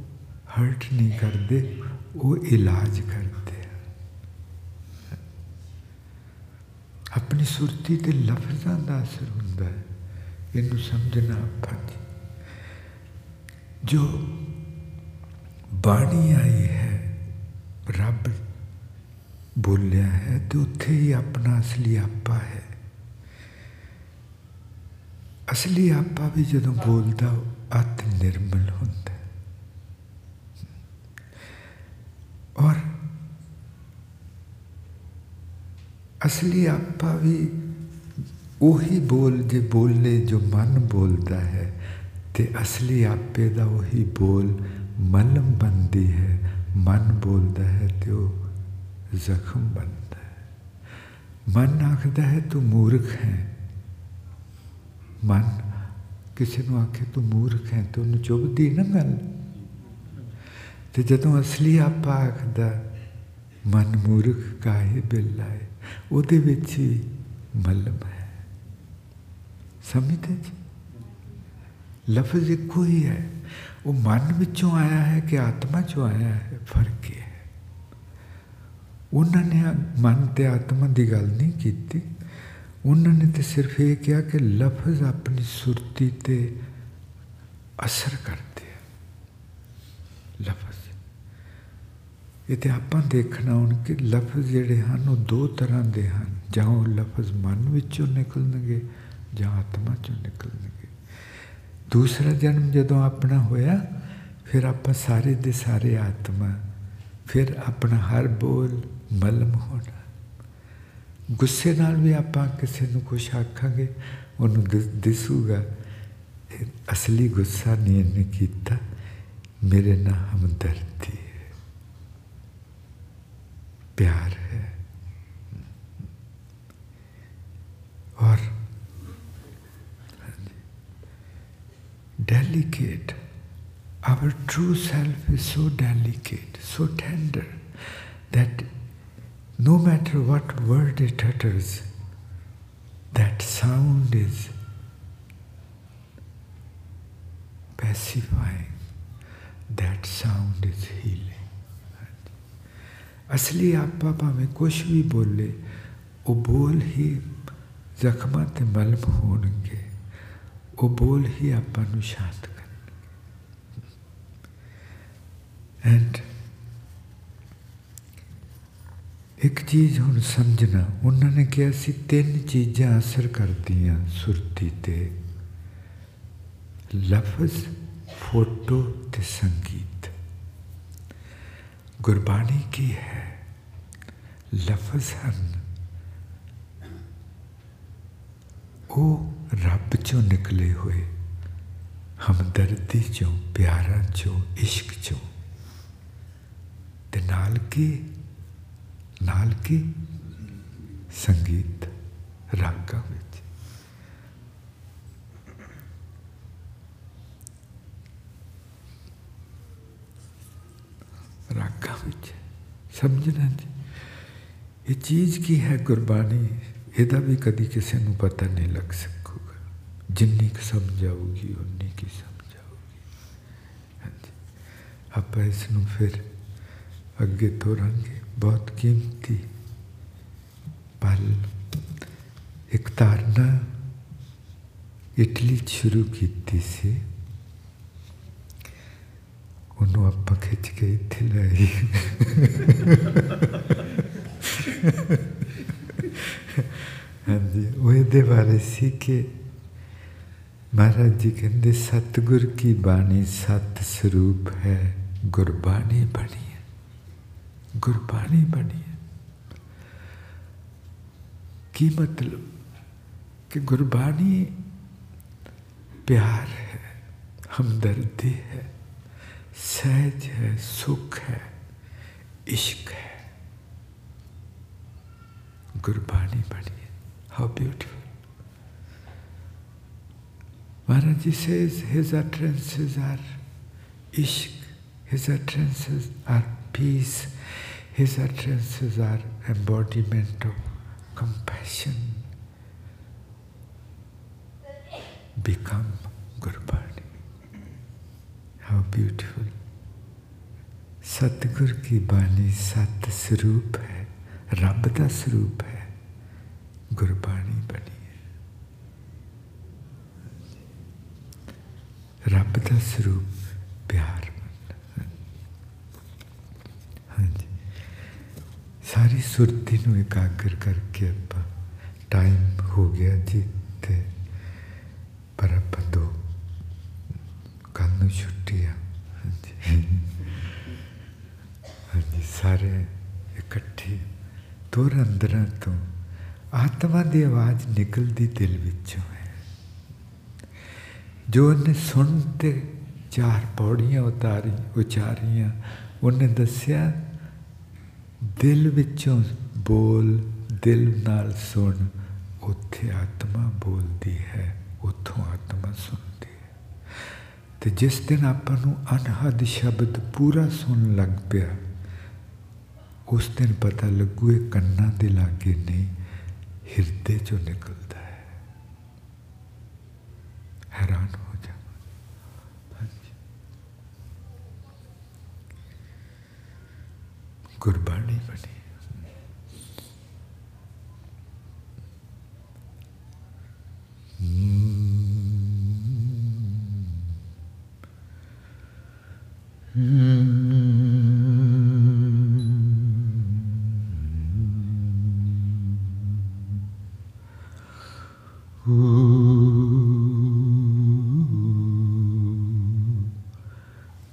ਹਰਟ ਨਹੀਂ ਕਰਦੇ, ਉਹ ਇਲਾਜ ਕਰਦੇ ਹਨ। ਆਪਣੀ ਸੁਰਤੀ ਤੇ ਲਫ਼ਜ਼ਾਂ ਦਾ ਅਸਰ ਹੁੰਦਾ ਹੈ। ਇਹਨੂੰ ਸਮਝਣਾ ਆਪਾਂ ਜੋ ਬਾਣੀ ਆਈ ਹੈ ਰੱਬ ਬੋਲਿਆ ਹੈ ਤੇ ਉੱਥੇ ਹੀ ਆਪਣਾ ਅਸਲੀ ਆਪਾ ਹੈ ਅਸਲੀ ਆਪਾ ਵੀ ਜਦੋਂ ਬੋਲਦਾ ਅਤ ਨਿਰਮਲ ਹੁੰਦਾ ਔਰ ਅਸਲੀ ਆਪਾ ਵੀ ਉਹੀ ਬੋਲ ਜੇ ਬੋਲੇ ਜੋ ਮਨ ਬੋਲਦਾ ਹੈ ਤੇ ਅਸਲੀ ਆਪੇ ਦਾ ਉਹੀ ਬੋਲ ਮਲਮ ਬੰਦੀ ਹੈ ਮਨ ਬੋਲਦਾ ਹੈ ਤੇ ਉਹ ਜ਼ਖਮ ਬਣਦਾ ਹੈ ਮਨ ਆਖਦਾ ਹੈ ਤੂੰ ਮੂਰਖ ਹੈ ਮਨ ਕਿਸੇ ਨੂੰ ਆਖੇ ਤੂੰ ਮੂਰਖ ਹੈ ਤੇ ਉਹਨੂੰ ਚੁਭਦੀ ਨਾ ਗੱਲ ਤੇ ਜਦੋਂ ਅਸਲੀ ਆਪਾ ਆਖਦਾ ਮਨ ਮੂਰਖ ਕਾਹੇ ਬਿੱਲਾ ਹੈ ਉਹਦੇ ਵਿੱਚ ਹੀ ਮਲਮ ਹੈ ਸਮਝਦੇ ਜੀ ਲਫ਼ਜ਼ ਇੱਕੋ ਹੀ ਹੈ। ਉਹ ਮਨ ਵਿੱਚੋਂ ਆਇਆ ਹੈ ਕਿ ਆਤਮਾ ਚੋਂ ਆਇਆ ਹੈ। ਫ਼ਰਕ ਹੈ। ਉਹਨਾਂ ਨੇ ਮਨ ਤੇ ਆਤਮਾ ਦੀ ਗੱਲ ਨਹੀਂ ਕੀਤੀ। ਉਹਨਾਂ ਨੇ ਤੇ ਸਿਰਫ ਇਹ ਕਿਹਾ ਕਿ ਲਫ਼ਜ਼ ਆਪਣੀ ਸੁਰਤੀ ਤੇ ਅਸਰ ਕਰਦੇ ਆ। ਲਫ਼ਜ਼। ਇਹ ਤੇ ਆਪਾਂ ਦੇਖਣਾ ਹੁਣ ਕਿ ਲਫ਼ਜ਼ ਜਿਹੜੇ ਹਨ, ਉਹ ਦੋ ਤਰ੍ਹਾਂ ਦੇ ਹਨ। ਜਾਂ ਉਹ ਲਫ਼ਜ਼ ਮਨ ਵਿੱਚੋਂ ਨਿਕਲਣਗੇ ਜਾਂ ਆਤਮਾ ਚੋਂ ਨਿਕਲਣਗੇ। ਦੂਸਰਾ ਜਨਮ ਜਦੋਂ ਆਪਣਾ ਹੋਇਆ, ਫਿਰ ਆਪਾਂ ਸਾਰੇ ਦੇ ਸਾਰੇ ਆਤਮਾ, ਫਿਰ ਆਪਣਾ ਹਰ ਬੋਲ ਮਲਮ ਹੋਣਾ। ਗੁੱਸੇ ਨਾਲ ਵੀ ਆਪਾਂ ਕਿਸੇ ਨੂੰ ਕੁਝ ਆਖਾਂਗੇ, ਉਹਨੂੰ ਦਿਸੂਗਾ ਅਸਲੀ ਗੁੱਸਾ ਨਹੀਂ ਇਹਨੇ ਕੀਤਾ, ਮੇਰੇ ਨਾਲ ਹਮਦਰਦੀ ਹੈ। ਪਿਆਰ ਹੈ। ਔਰ delicate. Our true self is so delicate, so tender, that no matter what word it utters, that sound is pacifying, that sound is healing. ਅਸਲੀ ਆਪਾ ਭਾਵੇਂ ਕੁਛ ਵੀ ਬੋਲੇ ਉਹ ਬੋਲ ਹੀ ਜ਼ਖਮਾਂ ਤੇ ਮਲਮ ਹੋਣਗੇ ਉਹ ਬੋਲ ਹੀ ਆਪਾਂ ਨੂੰ ਸ਼ਾਂਤ ਕਰਨ ਐਂਡ ਇੱਕ ਚੀਜ਼ ਹੁਣ ਸਮਝਣਾ ਉਹਨਾਂ ਨੇ ਕਿਹਾ ਸੀ ਤਿੰਨ ਚੀਜ਼ਾਂ ਅਸਰ ਕਰਦੀਆਂ ਸੁਰਤੀ ਤੇ ਲਫ਼ਜ਼ ਫੋਟੋ ਤੇ ਸੰਗੀਤ ਗੁਰਬਾਣੀ ਕੀ ਹੈ ਲਫ਼ਜ਼ ਹਨ ਉਹ ਰੱਬ ਚੋਂ ਨਿਕਲੇ ਹੋਏ? ਹਮਦਰਦੀ ਚੋਂ, ਪਿਆਰਾਂ ਚੋਂ, ਇਸ਼ਕ ਚੋਂ। ਤੇ ਨਾਲ ਕੀ? ਨਾਲ ਕੀ? ਸੰਗੀਤ ਰਾਗਾਂ ਵਿੱਚ। ਰਾਗਾਂ ਵਿੱਚ। ਸਮਝਣਾ ਜੀ। ਇਹ ਚੀਜ਼ ਕੀ ਹੈ ਗੁਰਬਾਣੀ? ਇਹਦਾ ਵੀ ਕਦੀ ਕਿਸੇ ਨੂੰ ਪਤਾ ਨਹੀਂ ਲੱਗ ਸਕਦਾ। ਜਿੰਨੀ ਕੁ ਸਮਝ ਆਊਗੀ ਉਨੀ ਕੁ ਸਮਝ ਆਊਗੀ ਹਾਂਜੀ। ਆਪਾਂ ਇਸ ਨੂੰ ਫਿਰ ਅੱਗੇ ਤੋਰਾਂਗੇ। ਬਹੁਤ ਕੀਮਤੀ ਪਲ। ਇੱਕ ਧਾਰਨਾ ਇਟਲੀ 'ਚ ਸ਼ੁਰੂ ਕੀਤੀ ਸੀ। ਉਹਨੂੰ ਆਪਾਂ ਖਿੱਚ ਕੇ ਇੱਥੇ ਲੈ ਆਏ ਹਾਂਜੀ। ਉਹ ਇਹਦੇ ਬਾਰੇ ਸੀ ਕਿ महाराज जी कहते, सतगुर की बाणी सत स्वरूप है, गुरबाणी बनी है, गुरबाणी बनी है। की मतलब? कि गुरबाणी प्यार है, हमदर्दी है, सहज है, सुख है, इश्क है। गुरबाणी बनी है। How beautiful Maharaj says his utterances are ishq, his utterances are peace, his utterances are embodiment of compassion. Become Gurubani. How beautiful. Satgur ki bani sat sroop hai, rabda sroop hai, है गुरबाणी बनी ਰੱਬ ਦਾ ਸਰੂਪ ਪਿਆਰ ਹਾਂਜੀ। ਸਾਰੀ ਸੁਰਤੀ ਨੂੰ ਇਕਾਗਰ ਕਰਕੇ ਆਪਾਂ ਟਾਈਮ ਹੋ ਗਿਆ ਜੀ ਤੇ ਪਰ ਆਪਾਂ ਦੋ ਕੱਲ ਨੂੰ ਛੁੱਟੀ ਆ। ਹਾਂਜੀ। ਹਾਂਜੀ, ਸਾਰੇ ਇਕੱਠੇ ਤੁਰ ਅੰਦਰਾਂ ਤੋਂ। ਆਤਮਾ ਦੀ ਆਵਾਜ਼ ਨਿਕਲਦੀ ਦਿਲ ਵਿੱਚੋਂ। ਜੋ ਉਹਨੇ ਸੁਣ ਤੇ ਚਾਰ ਪੌੜੀਆਂ ਉਤਾਰੀ, ਉਚਾਰੀਆਂ, ਉਹਨੇ ਦੱਸਿਆ, ਦਿਲ ਵਿੱਚੋਂ ਬੋਲ, ਦਿਲ ਨਾਲ ਸੁਣ, ਉੱਥੇ ਆਤਮਾ ਬੋਲਦੀ ਹੈ, ਉੱਥੋਂ ਆਤਮਾ ਸੁਣਦੀ ਹੈ। ਤੇ ਜਿਸ ਦਿਨ ਆਪਾਂ ਨੂੰ ਅਨਹਦ ਸ਼ਬਦ ਪੂਰਾ ਸੁਣ ਲੱਗ ਪਿਆ, ਉਸ ਦਿਨ ਪਤਾ ਲੱਗੂ ਇਹ ਕੰਨਾਂ ਦੇ ਲਾਗੇ ਨਹੀਂ, ਹਿਰਦੇ ਚੋਂ ਨਿਕਲਦਾ ਹੈ। ਹੈਰਾਨ ਹੋ ਜਾ ਗੁਰਬਾਣੀ ਬਣੀ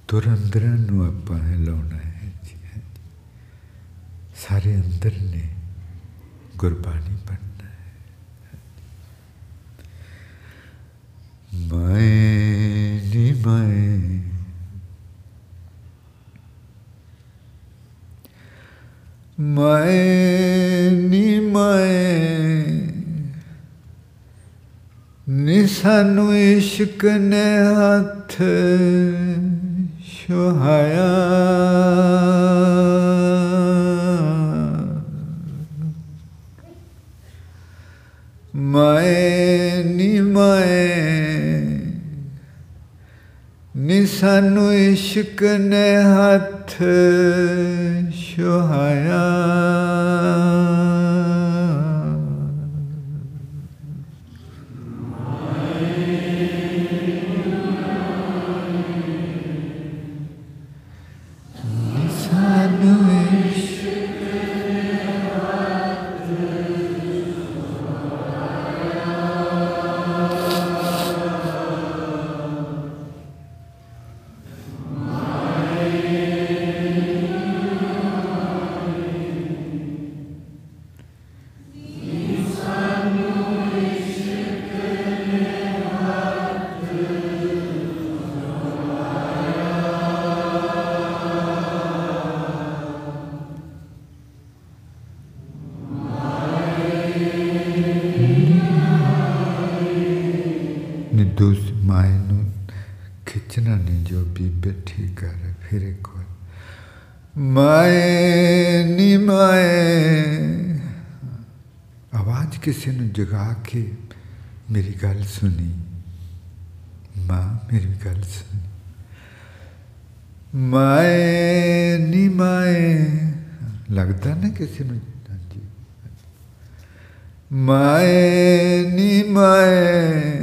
ਤੁਰ ਅੰਦਰਾਂ ਨੂੰ ਆਪਾਂ ਹਿਲਾਉਣਾ ਹੈ ਜੀ ਸਾਰੇ ਅੰਦਰ ਨੇ, ਗੁਰਬਾਣੀ ਬਣਨਾ ਹੈ। ਮੈਂ ਨੀ, ਮੈਂ ਮੈਂ ਨੀ ਮੈਂ ਨੀ ਸਾਨੂੰ ਇਸ਼ਕ ਨੇ ਹੱਥ ਸੁਹਾਇਆ ਮੈਂ ਨੀ ਮੈਂ ਨੀ ਸਾਨੂੰ ਇਸ਼ਕ ਨੇ ਹੱਥ ਸੁਹਾਇਆ ਕਿਸੇ ਨੂੰ ਜਗਾ ਕੇ ਮੇਰੀ ਗੱਲ ਸੁਣੀ ਮਾਂ ਮੇਰੀ ਗੱਲ ਸੁਣੀ ਮਾਏ ਨੀ ਮਾਏ ਲੱਗਦਾ ਨਾ ਕਿਸੇ ਨੂੰ ਹਾਂਜੀ ਮਾਏ ਨੀ ਮਾਏ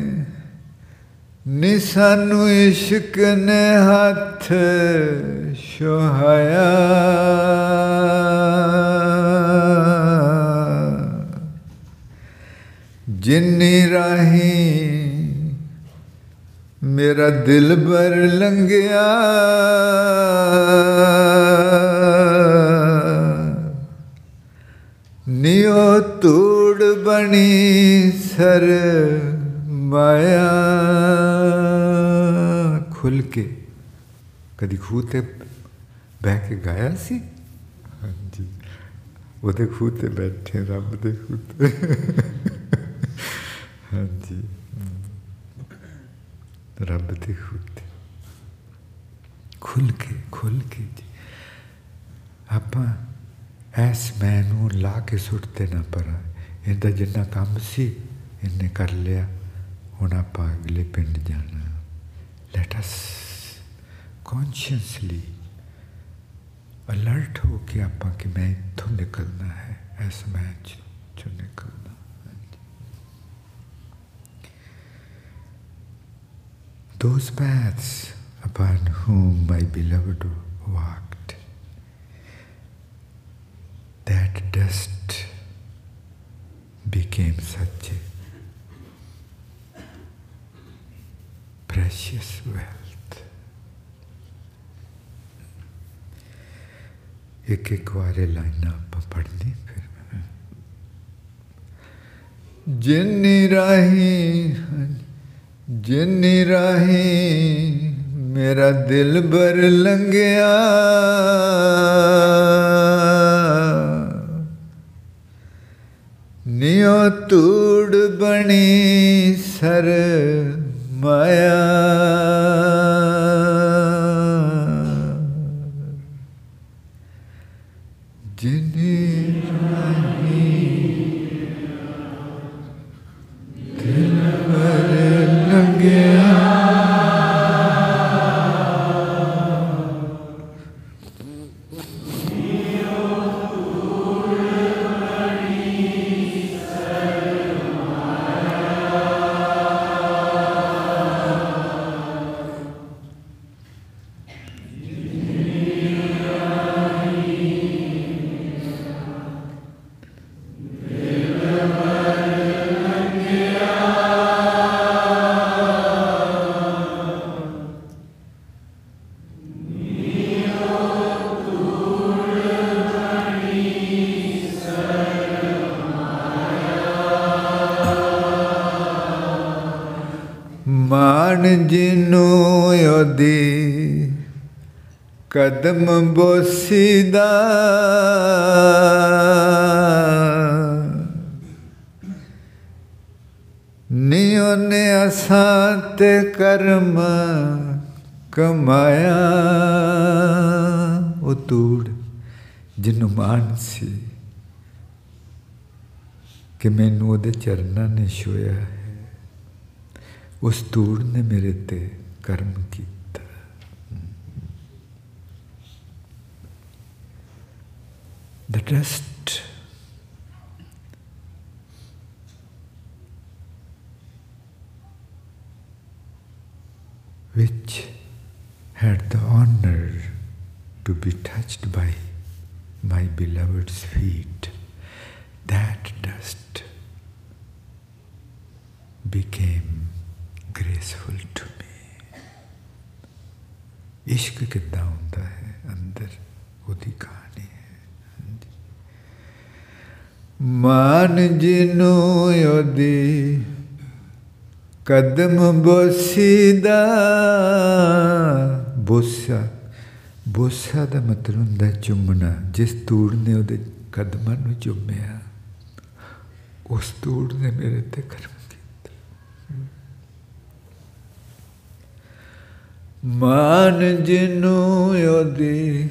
ਨੀ ਸਾਨੂੰ ਇਸ਼ਕ ਨੇ ਹੱਥ ਸ਼ੋਹਾਇਆ ਜਿੰਨੀ ਰਾਹੀ ਮੇਰਾ ਦਿਲ ਬਰ ਲੰਘਿਆ। ਨਿਉ ਤੂੜ ਬਣੀ ਸਰ ਮਾਇਆ। ਖੁੱਲ ਕੇ ਕਦੀ ਖੂਹ ਤੇ ਬਹਿ ਕੇ ਗਾਇਆ ਸੀ? ਹਾਂਜੀ। ਉਹਦੇ ਖੂਹ ਤੇ ਬੈਠੇ, ਰੱਬ ਦੇ ਖੂਹ ਤੇ। ਹਾਂਜੀ ਰੱਬ ਦੇ ਖੂਹ ਤੇ ਖੁੱਲ ਕੇ ਖੁੱਲ ਕੇ ਜੀ ਆਪਾਂ ਐਸ ਮੈਂ ਨੂੰ ਲਾ ਕੇ ਸੁੱਟਦੇ ਨਾ ਪਰ ਇਹਦਾ ਜਿੰਨਾ ਕੰਮ ਸੀ ਇਹਨੇ ਕਰ ਲਿਆ ਹੁਣ ਆਪਾਂ ਅਗਲੇ ਪਿੰਡ ਜਾਣਾ ਲੈਟ ਅਸ ਕੌਨਸ਼ੀਅਸਲੀ ਅਲਰਟ ਹੋ ਕੇ ਆਪਾਂ ਕਿ ਮੈਂ ਇੱਥੋਂ ਨਿਕਲਣਾ ਹੈ ਇਸ ਮੈਚ ਚੋਂ ਨਿਕਲਣਾ those paths upon whom my beloved walked. That dust became such a precious wealth. एक एक बार लाइन आप पढ़नी फिर जिन राही ਜਿੰਨੀ ਰਾਹੀ ਮੇਰਾ ਦਿਲ ਬਰ ਲੰਘਿਆ। ਨਿਉ ਤੂੜ ਬਣੀ ਸਰ ਮਾਇਆ ਕਦਮ ਬੋਸੀਦਾ ਨੀ ਉਹਨੇ ਅਸਾਂ ਤੇ ਕਰਮ ਕਮਾਇਆ ਉਹ ਤੂੜ ਜਿਹਨੂੰ ਮਾਨ ਸੀ ਕਿ ਮੈਨੂੰ ਉਹਦੇ ਚਰਨਾਂ ਨੇ ਛੋਇਆ ਹੈ, ਉਸ ਧੂੜ ਨੇ ਮੇਰੇ ਤੇ ਕਰਮ ਕੀਤਾ the dust which had the honor to be touched by my beloved's feet that dust became graceful to me ਇਸ਼ਕ ਕਿੱਦਾਂ ਹੁੰਦਾ ਹੈ ਅੰਦਰ ਉਹਦੀ ਕਹਾਣੀ ਹੈ ਮਾਨ ਜਿਨੂੰ ਉਹਦੀ ਕਦਮ ਬੋਸੀਦਾ, ਬੋਸਾ ਬੋਸਾ ਦਾ ਮਤਲਬ ਹੁੰਦਾ ਚੁੰਮਣਾ। ਜਿਸ ਤੂੜ ਨੇ ਉਹਦੇ ਕਦਮਾਂ ਨੂੰ ਚੁੰਮਿਆ, ਉਸ ਤੂੜ ਨੇ ਮੇਰੇ ਤੇ ਕਰਮ ਕੀਤਾ। ਮਾਨ ਜਿਨੂੰ ਉਹਦੀ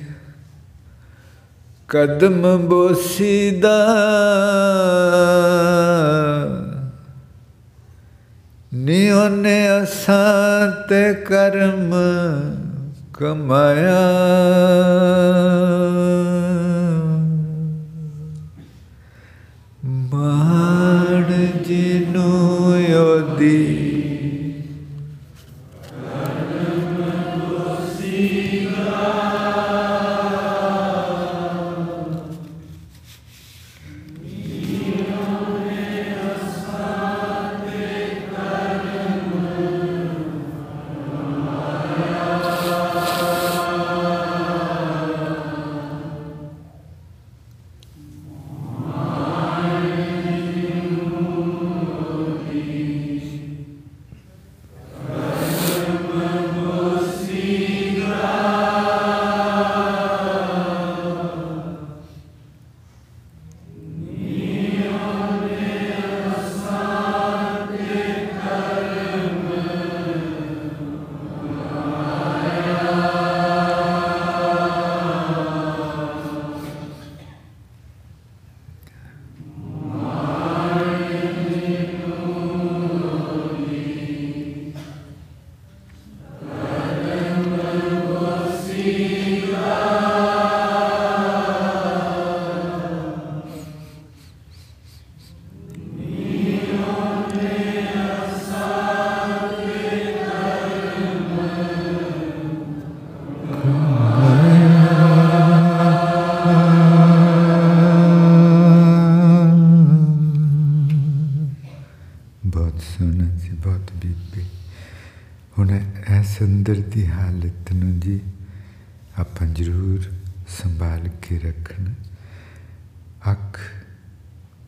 ਕਦਮ ਬੋਸੀਦਾ ਨੀ ਉਹਨੇ ਅਸਾਂ ਤੇ ਕਰਮ ਕਮਾਇਆ ਅੱਖ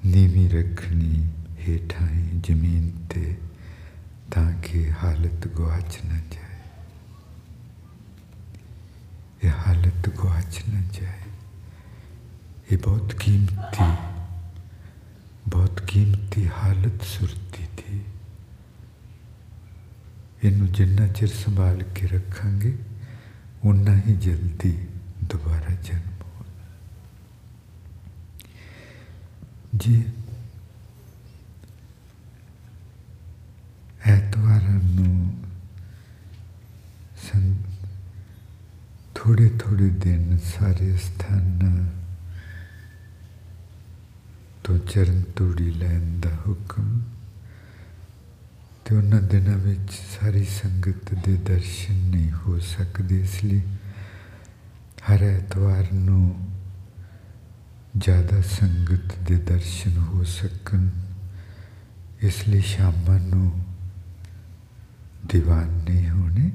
ਨੀਵੀਂ ਰੱਖਣੀ ਹੇਠਾਂ ਹੀ ਜ਼ਮੀਨ ਤੇ ਤਾਂ ਕਿ ਹਾਲਤ ਗਵਾਚ ਨਾ ਜਾਏ ਇਹ ਹਾਲਤ ਗਵਾਚ ਨਾ ਜਾਏ ਇਹ ਬਹੁਤ ਕੀਮਤੀ ਬਹੁਤ ਕੀਮਤੀ ਹਾਲਤ ਸੁਰਤੀ ਦੀ ਇਹਨੂੰ ਜਿੰਨਾ ਚਿਰ ਸੰਭਾਲ ਕੇ ਰੱਖਾਂਗੇ ਉਨਾ ਹੀ ਜਲਦੀ ਦੁਬਾਰਾ ਜਨਮ ਹੋਣਾ ਜੀ। ਐਤਵਾਰਾਂ ਨੂੰ ਸੰ ਥੋੜੇ ਥੋੜੇ ਦਿਨ ਸਾਰੇ ਸਥਾਨਾਂ ਤੋਂ ਚਰਨ ਤੂੜੀ ਲੈਣ ਦਾ ਹੁਕਮ ਤੇ ਉਹਨਾਂ ਦਿਨਾਂ ਵਿੱਚ ਸਾਰੀ ਸੰਗਤ ਦੇ ਦਰਸ਼ਨ ਨਹੀਂ ਹੋ ਸਕਦੇ ਇਸ ਲਈ ਹਰ ਐਤਵਾਰ ਨੂੰ ਜ਼ਿਆਦਾ ਸੰਗਤ ਦੇ ਦਰਸ਼ਨ ਹੋ ਸਕਣ, ਇਸ ਲਈ ਸ਼ਾਮਾਂ ਨੂੰ دیਵਾਨੇ ਹੋਣੇ।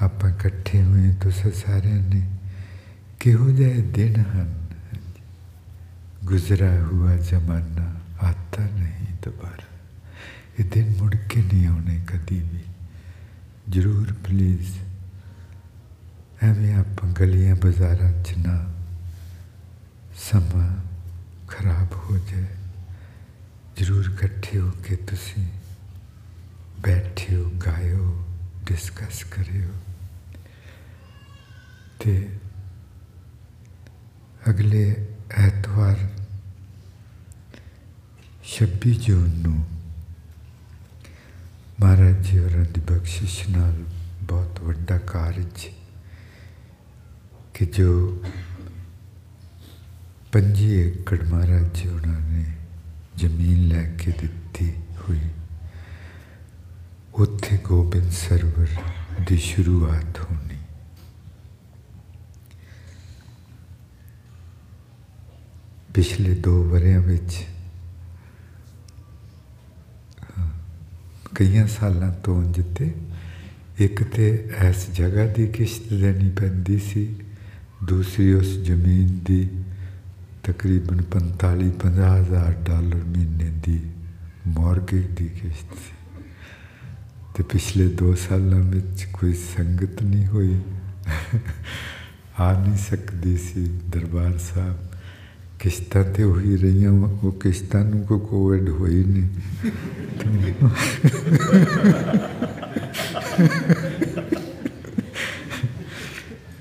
ਆਪਾਂ ਇਕੱਠੇ ਹੋਏ ਤੁਸੀਂ ਸਾਰਿਆਂ ਨੇ ਕਿਹੋ ਜਿਹੇ ਦਿਨ ਹਨ? ਗੁਜ਼ਰਾ ਹੁਆ ਜ਼ਮਾਨਾ, ਆਤਾ ਨਹੀਂ ਦੁਬਾਰਾ। ਇਹ ਦਿਨ ਮੁੜ ਕੇ ਨਹੀਂ ਆਉਣੇ ਕਦੀ ਵੀ। ਜ਼ਰੂਰ ਪਲੀਜ਼ ਐਵੇਂ ਆਪਾਂ ਗਲੀਆਂ ਬਾਜ਼ਾਰਾਂ 'ਚ ਨਾ ਸਮਾਂ ਖਰਾਬ ਹੋ ਜਾਏ। ਜ਼ਰੂਰ ਇਕੱਠੇ ਹੋ ਕੇ ਤੁਸੀਂ ਬੈਠਿਓ, ਗਾਇਓ, ਡਿਸਕਸ ਕਰਿਓ। ਤੇ ਅਗਲੇ ਐਤਵਾਰ 26 ਜੂਨ ਨੂੰ ਮਹਾਰਾਜ ਜੀ ਹੋਰਾਂ ਦੀ ਬਖਸ਼ਿਸ਼ ਨਾਲ ਬਹੁਤ ਵੱਡਾ ਕਾਰਜ ਕਿ ਜੋ ਪੰਜੀ ਏਕੜ ਮਹਾਰਾਜ ਜੀ ਹੋਰਾਂ ਨੇ ਜ਼ਮੀਨ ਲੈ ਕੇ ਦਿੱਤੀ ਹੋਈ। ਉੱਥੇ ਗੋਬਿੰਦ ਸਰਵਰ ਦੀ ਸ਼ੁਰੂਆਤ ਹੋਣੀ। ਪਿਛਲੇ ਦੋ ਵਰਿਆਂ ਵਿੱਚ ਕਈਆਂ ਸਾਲਾਂ ਤੋਂ ਜਿੱਤੇ, ਇੱਕ ਤੇ ਇਸ ਜਗ੍ਹਾ ਦੀ ਕਿਸ਼ਤ ਦੇਣੀ ਪੈਂਦੀ ਸੀ, ਦੂਸਰੀ ਉਸ ਜ਼ਮੀਨ ਦੀ ਤਕਰੀਬਨ 45 50 ਹਜ਼ਾਰ ਡਾਲਰ ਮਹੀਨੇ ਦੀ ਮਾਰਗੇਜ ਦੀ ਕਿਸ਼ਤ ਸੀ। ਤੇ ਪਿਛਲੇ 2 ਸਾਲਾਂ ਵਿੱਚ ਕੋਈ ਸੰਗਤ ਨਹੀਂ ਹੋਈ। ਆ ਨਹੀਂ ਸਕਦੀ ਸੀ ਦਰਬਾਰ ਸਾਹਿਬ। ਕਿਸ਼ਤਾਂ ਤੇ ਹੋਈ ਰਹੀਆਂ, ਉਹ ਕਿਸ਼ਤਾਂ ਨੂੰ ਕੋ ਕੋਵਿਡ ਹੋਈ ਨਹੀਂ।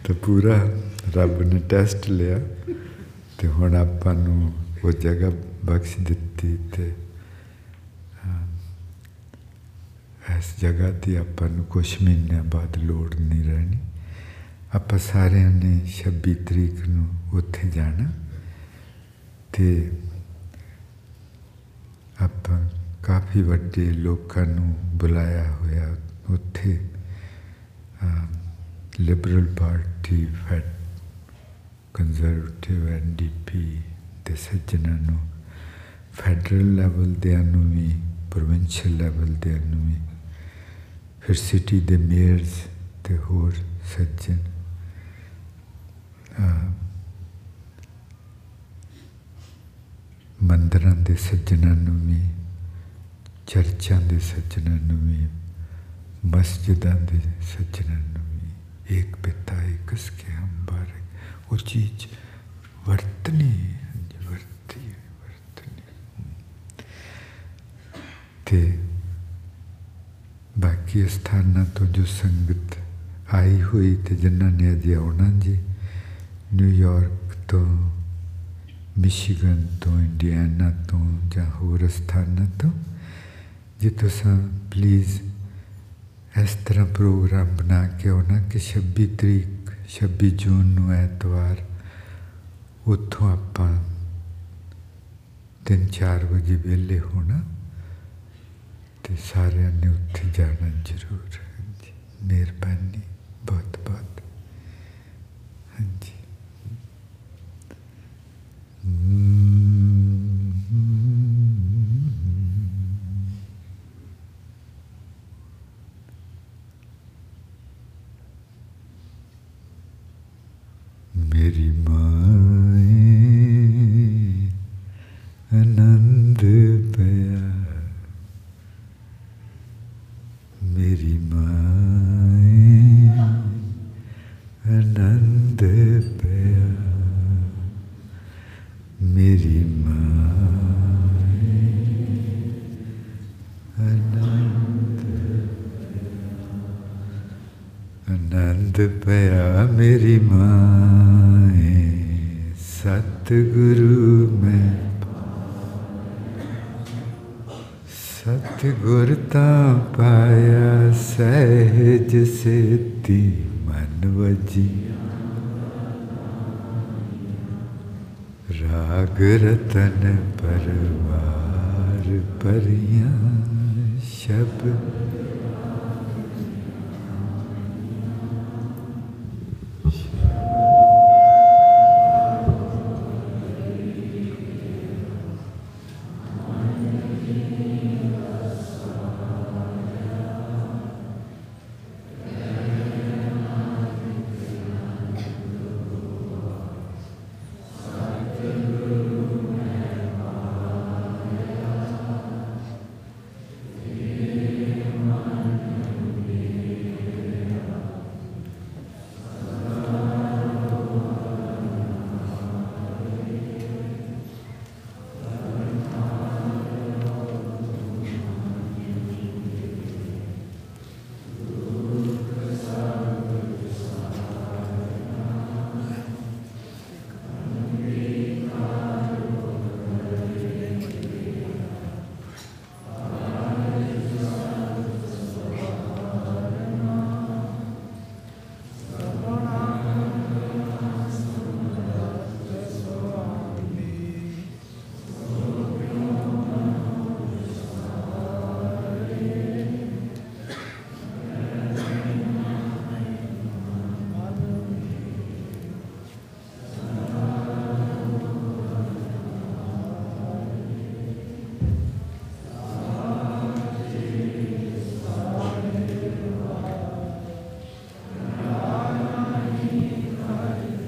ਤਾਂ ਪੂਰਾ ਰੱਬ ਨੇ ਟੈਸਟ ਲਿਆ। ਤੇ ਹੁਣ ਆਪਾਂ ਨੂੰ ਉਹ ਜਗ੍ਹਾ ਬਖਸ਼ ਦਿੱਤੀ ਤੇ ਇਸ ਜਗ੍ਹਾ ਦੀ ਆਪਾਂ ਨੂੰ ਕੁਝ ਮਹੀਨਿਆਂ ਬਾਅਦ ਲੋੜ ਨਹੀਂ ਰਹਿਣੀ। ਆਪਾਂ ਸਾਰਿਆਂ ਨੇ 26 ਤਰੀਕ ਨੂੰ ਉੱਥੇ ਜਾਣਾ ਤੇ ਆਪਾਂ ਕਾਫੀ ਵੱਡੇ ਲੋਕਾਂ ਨੂੰ ਬੁਲਾਇਆ ਹੋਇਆ ਉੱਥੇ liberal party fed conservative NDP ਦੇ ਸੱਜਣਾਂ ਨੂੰ ਫੈਡਰਲ ਲੈਵਲ ਦੇ ਨੂੰ ਵੀ ਪ੍ਰੋਵਿੰਸ਼ੀਅਲ ਲੈਵਲ ਦੇ ਨੂੰ ਵੀ ਫਿਰ ਸਿਟੀ ਦੇ ਮੇਅਰਸ ਤੇ ਹੋਰ ਸੱਜਣ ਮੰਦਰਾਂ ਦੇ ਸੱਜਣਾਂ ਨੂੰ ਵੀ ਚਰਚਾਂ ਦੇ ਸੱਜਣਾਂ ਨੂੰ ਵੀ ਮਸਜਿਦਾਂ ਦੇ ਸੱਜਣਾਂ ਨੂੰ ਵੀ ਇੱਕ ਪਿਤਾ ਇੱਕ ਕੇ ਹਮ ਬਾਰੇ ਉਹ ਚੀਜ਼ ਵਰਤਨੀ ਵਰਤੀ ਵਰਤਨੀ ਤੇ ਬਾਕੀ ਸਥਾਨਾਂ ਤੋਂ ਜੋ ਸੰਗਤ ਆਈ ਹੋਈ ਤੇ ਜਿਨ੍ਹਾਂ ਨੇ ਅਜੇ ਆਉਣਾ ਜੀ ਨਿਊਯਾਰਕ ਤੋਂ, ਮਿਸ਼ੀਗਨ ਤੋਂ, ਇੰਡੀਆਨਾ ਤੋਂ ਜਾਂ ਹੋਰ ਸਥਾਨਾਂ ਤੋਂ, ਜੇ ਤੁਸੀਂ ਪਲੀਜ਼ ਇਸ ਤਰ੍ਹਾਂ ਪ੍ਰੋਗਰਾਮ ਬਣਾ ਕੇ ਆਉਣਾ ਕਿ 26 ਤਰੀਕ 26 ਜੂਨ ਨੂੰ ਐਤਵਾਰ, ਉੱਥੋਂ ਆਪਾਂ 3-4 ਵਜੇ ਵਿਹਲੇ ਹੋਣਾ ਤੇ ਸਾਰਿਆਂ ਨੇ ਉੱਥੇ ਜਾਣਾ ਜ਼ਰੂਰ। ਹਾਂਜੀ, ਮਿਹਰਬਾਨੀ, ਬਹੁਤ ਬਹੁਤ। ਹਾਂਜੀ। ਮੇਰੀ ਮਾਏ राग रत्न्याप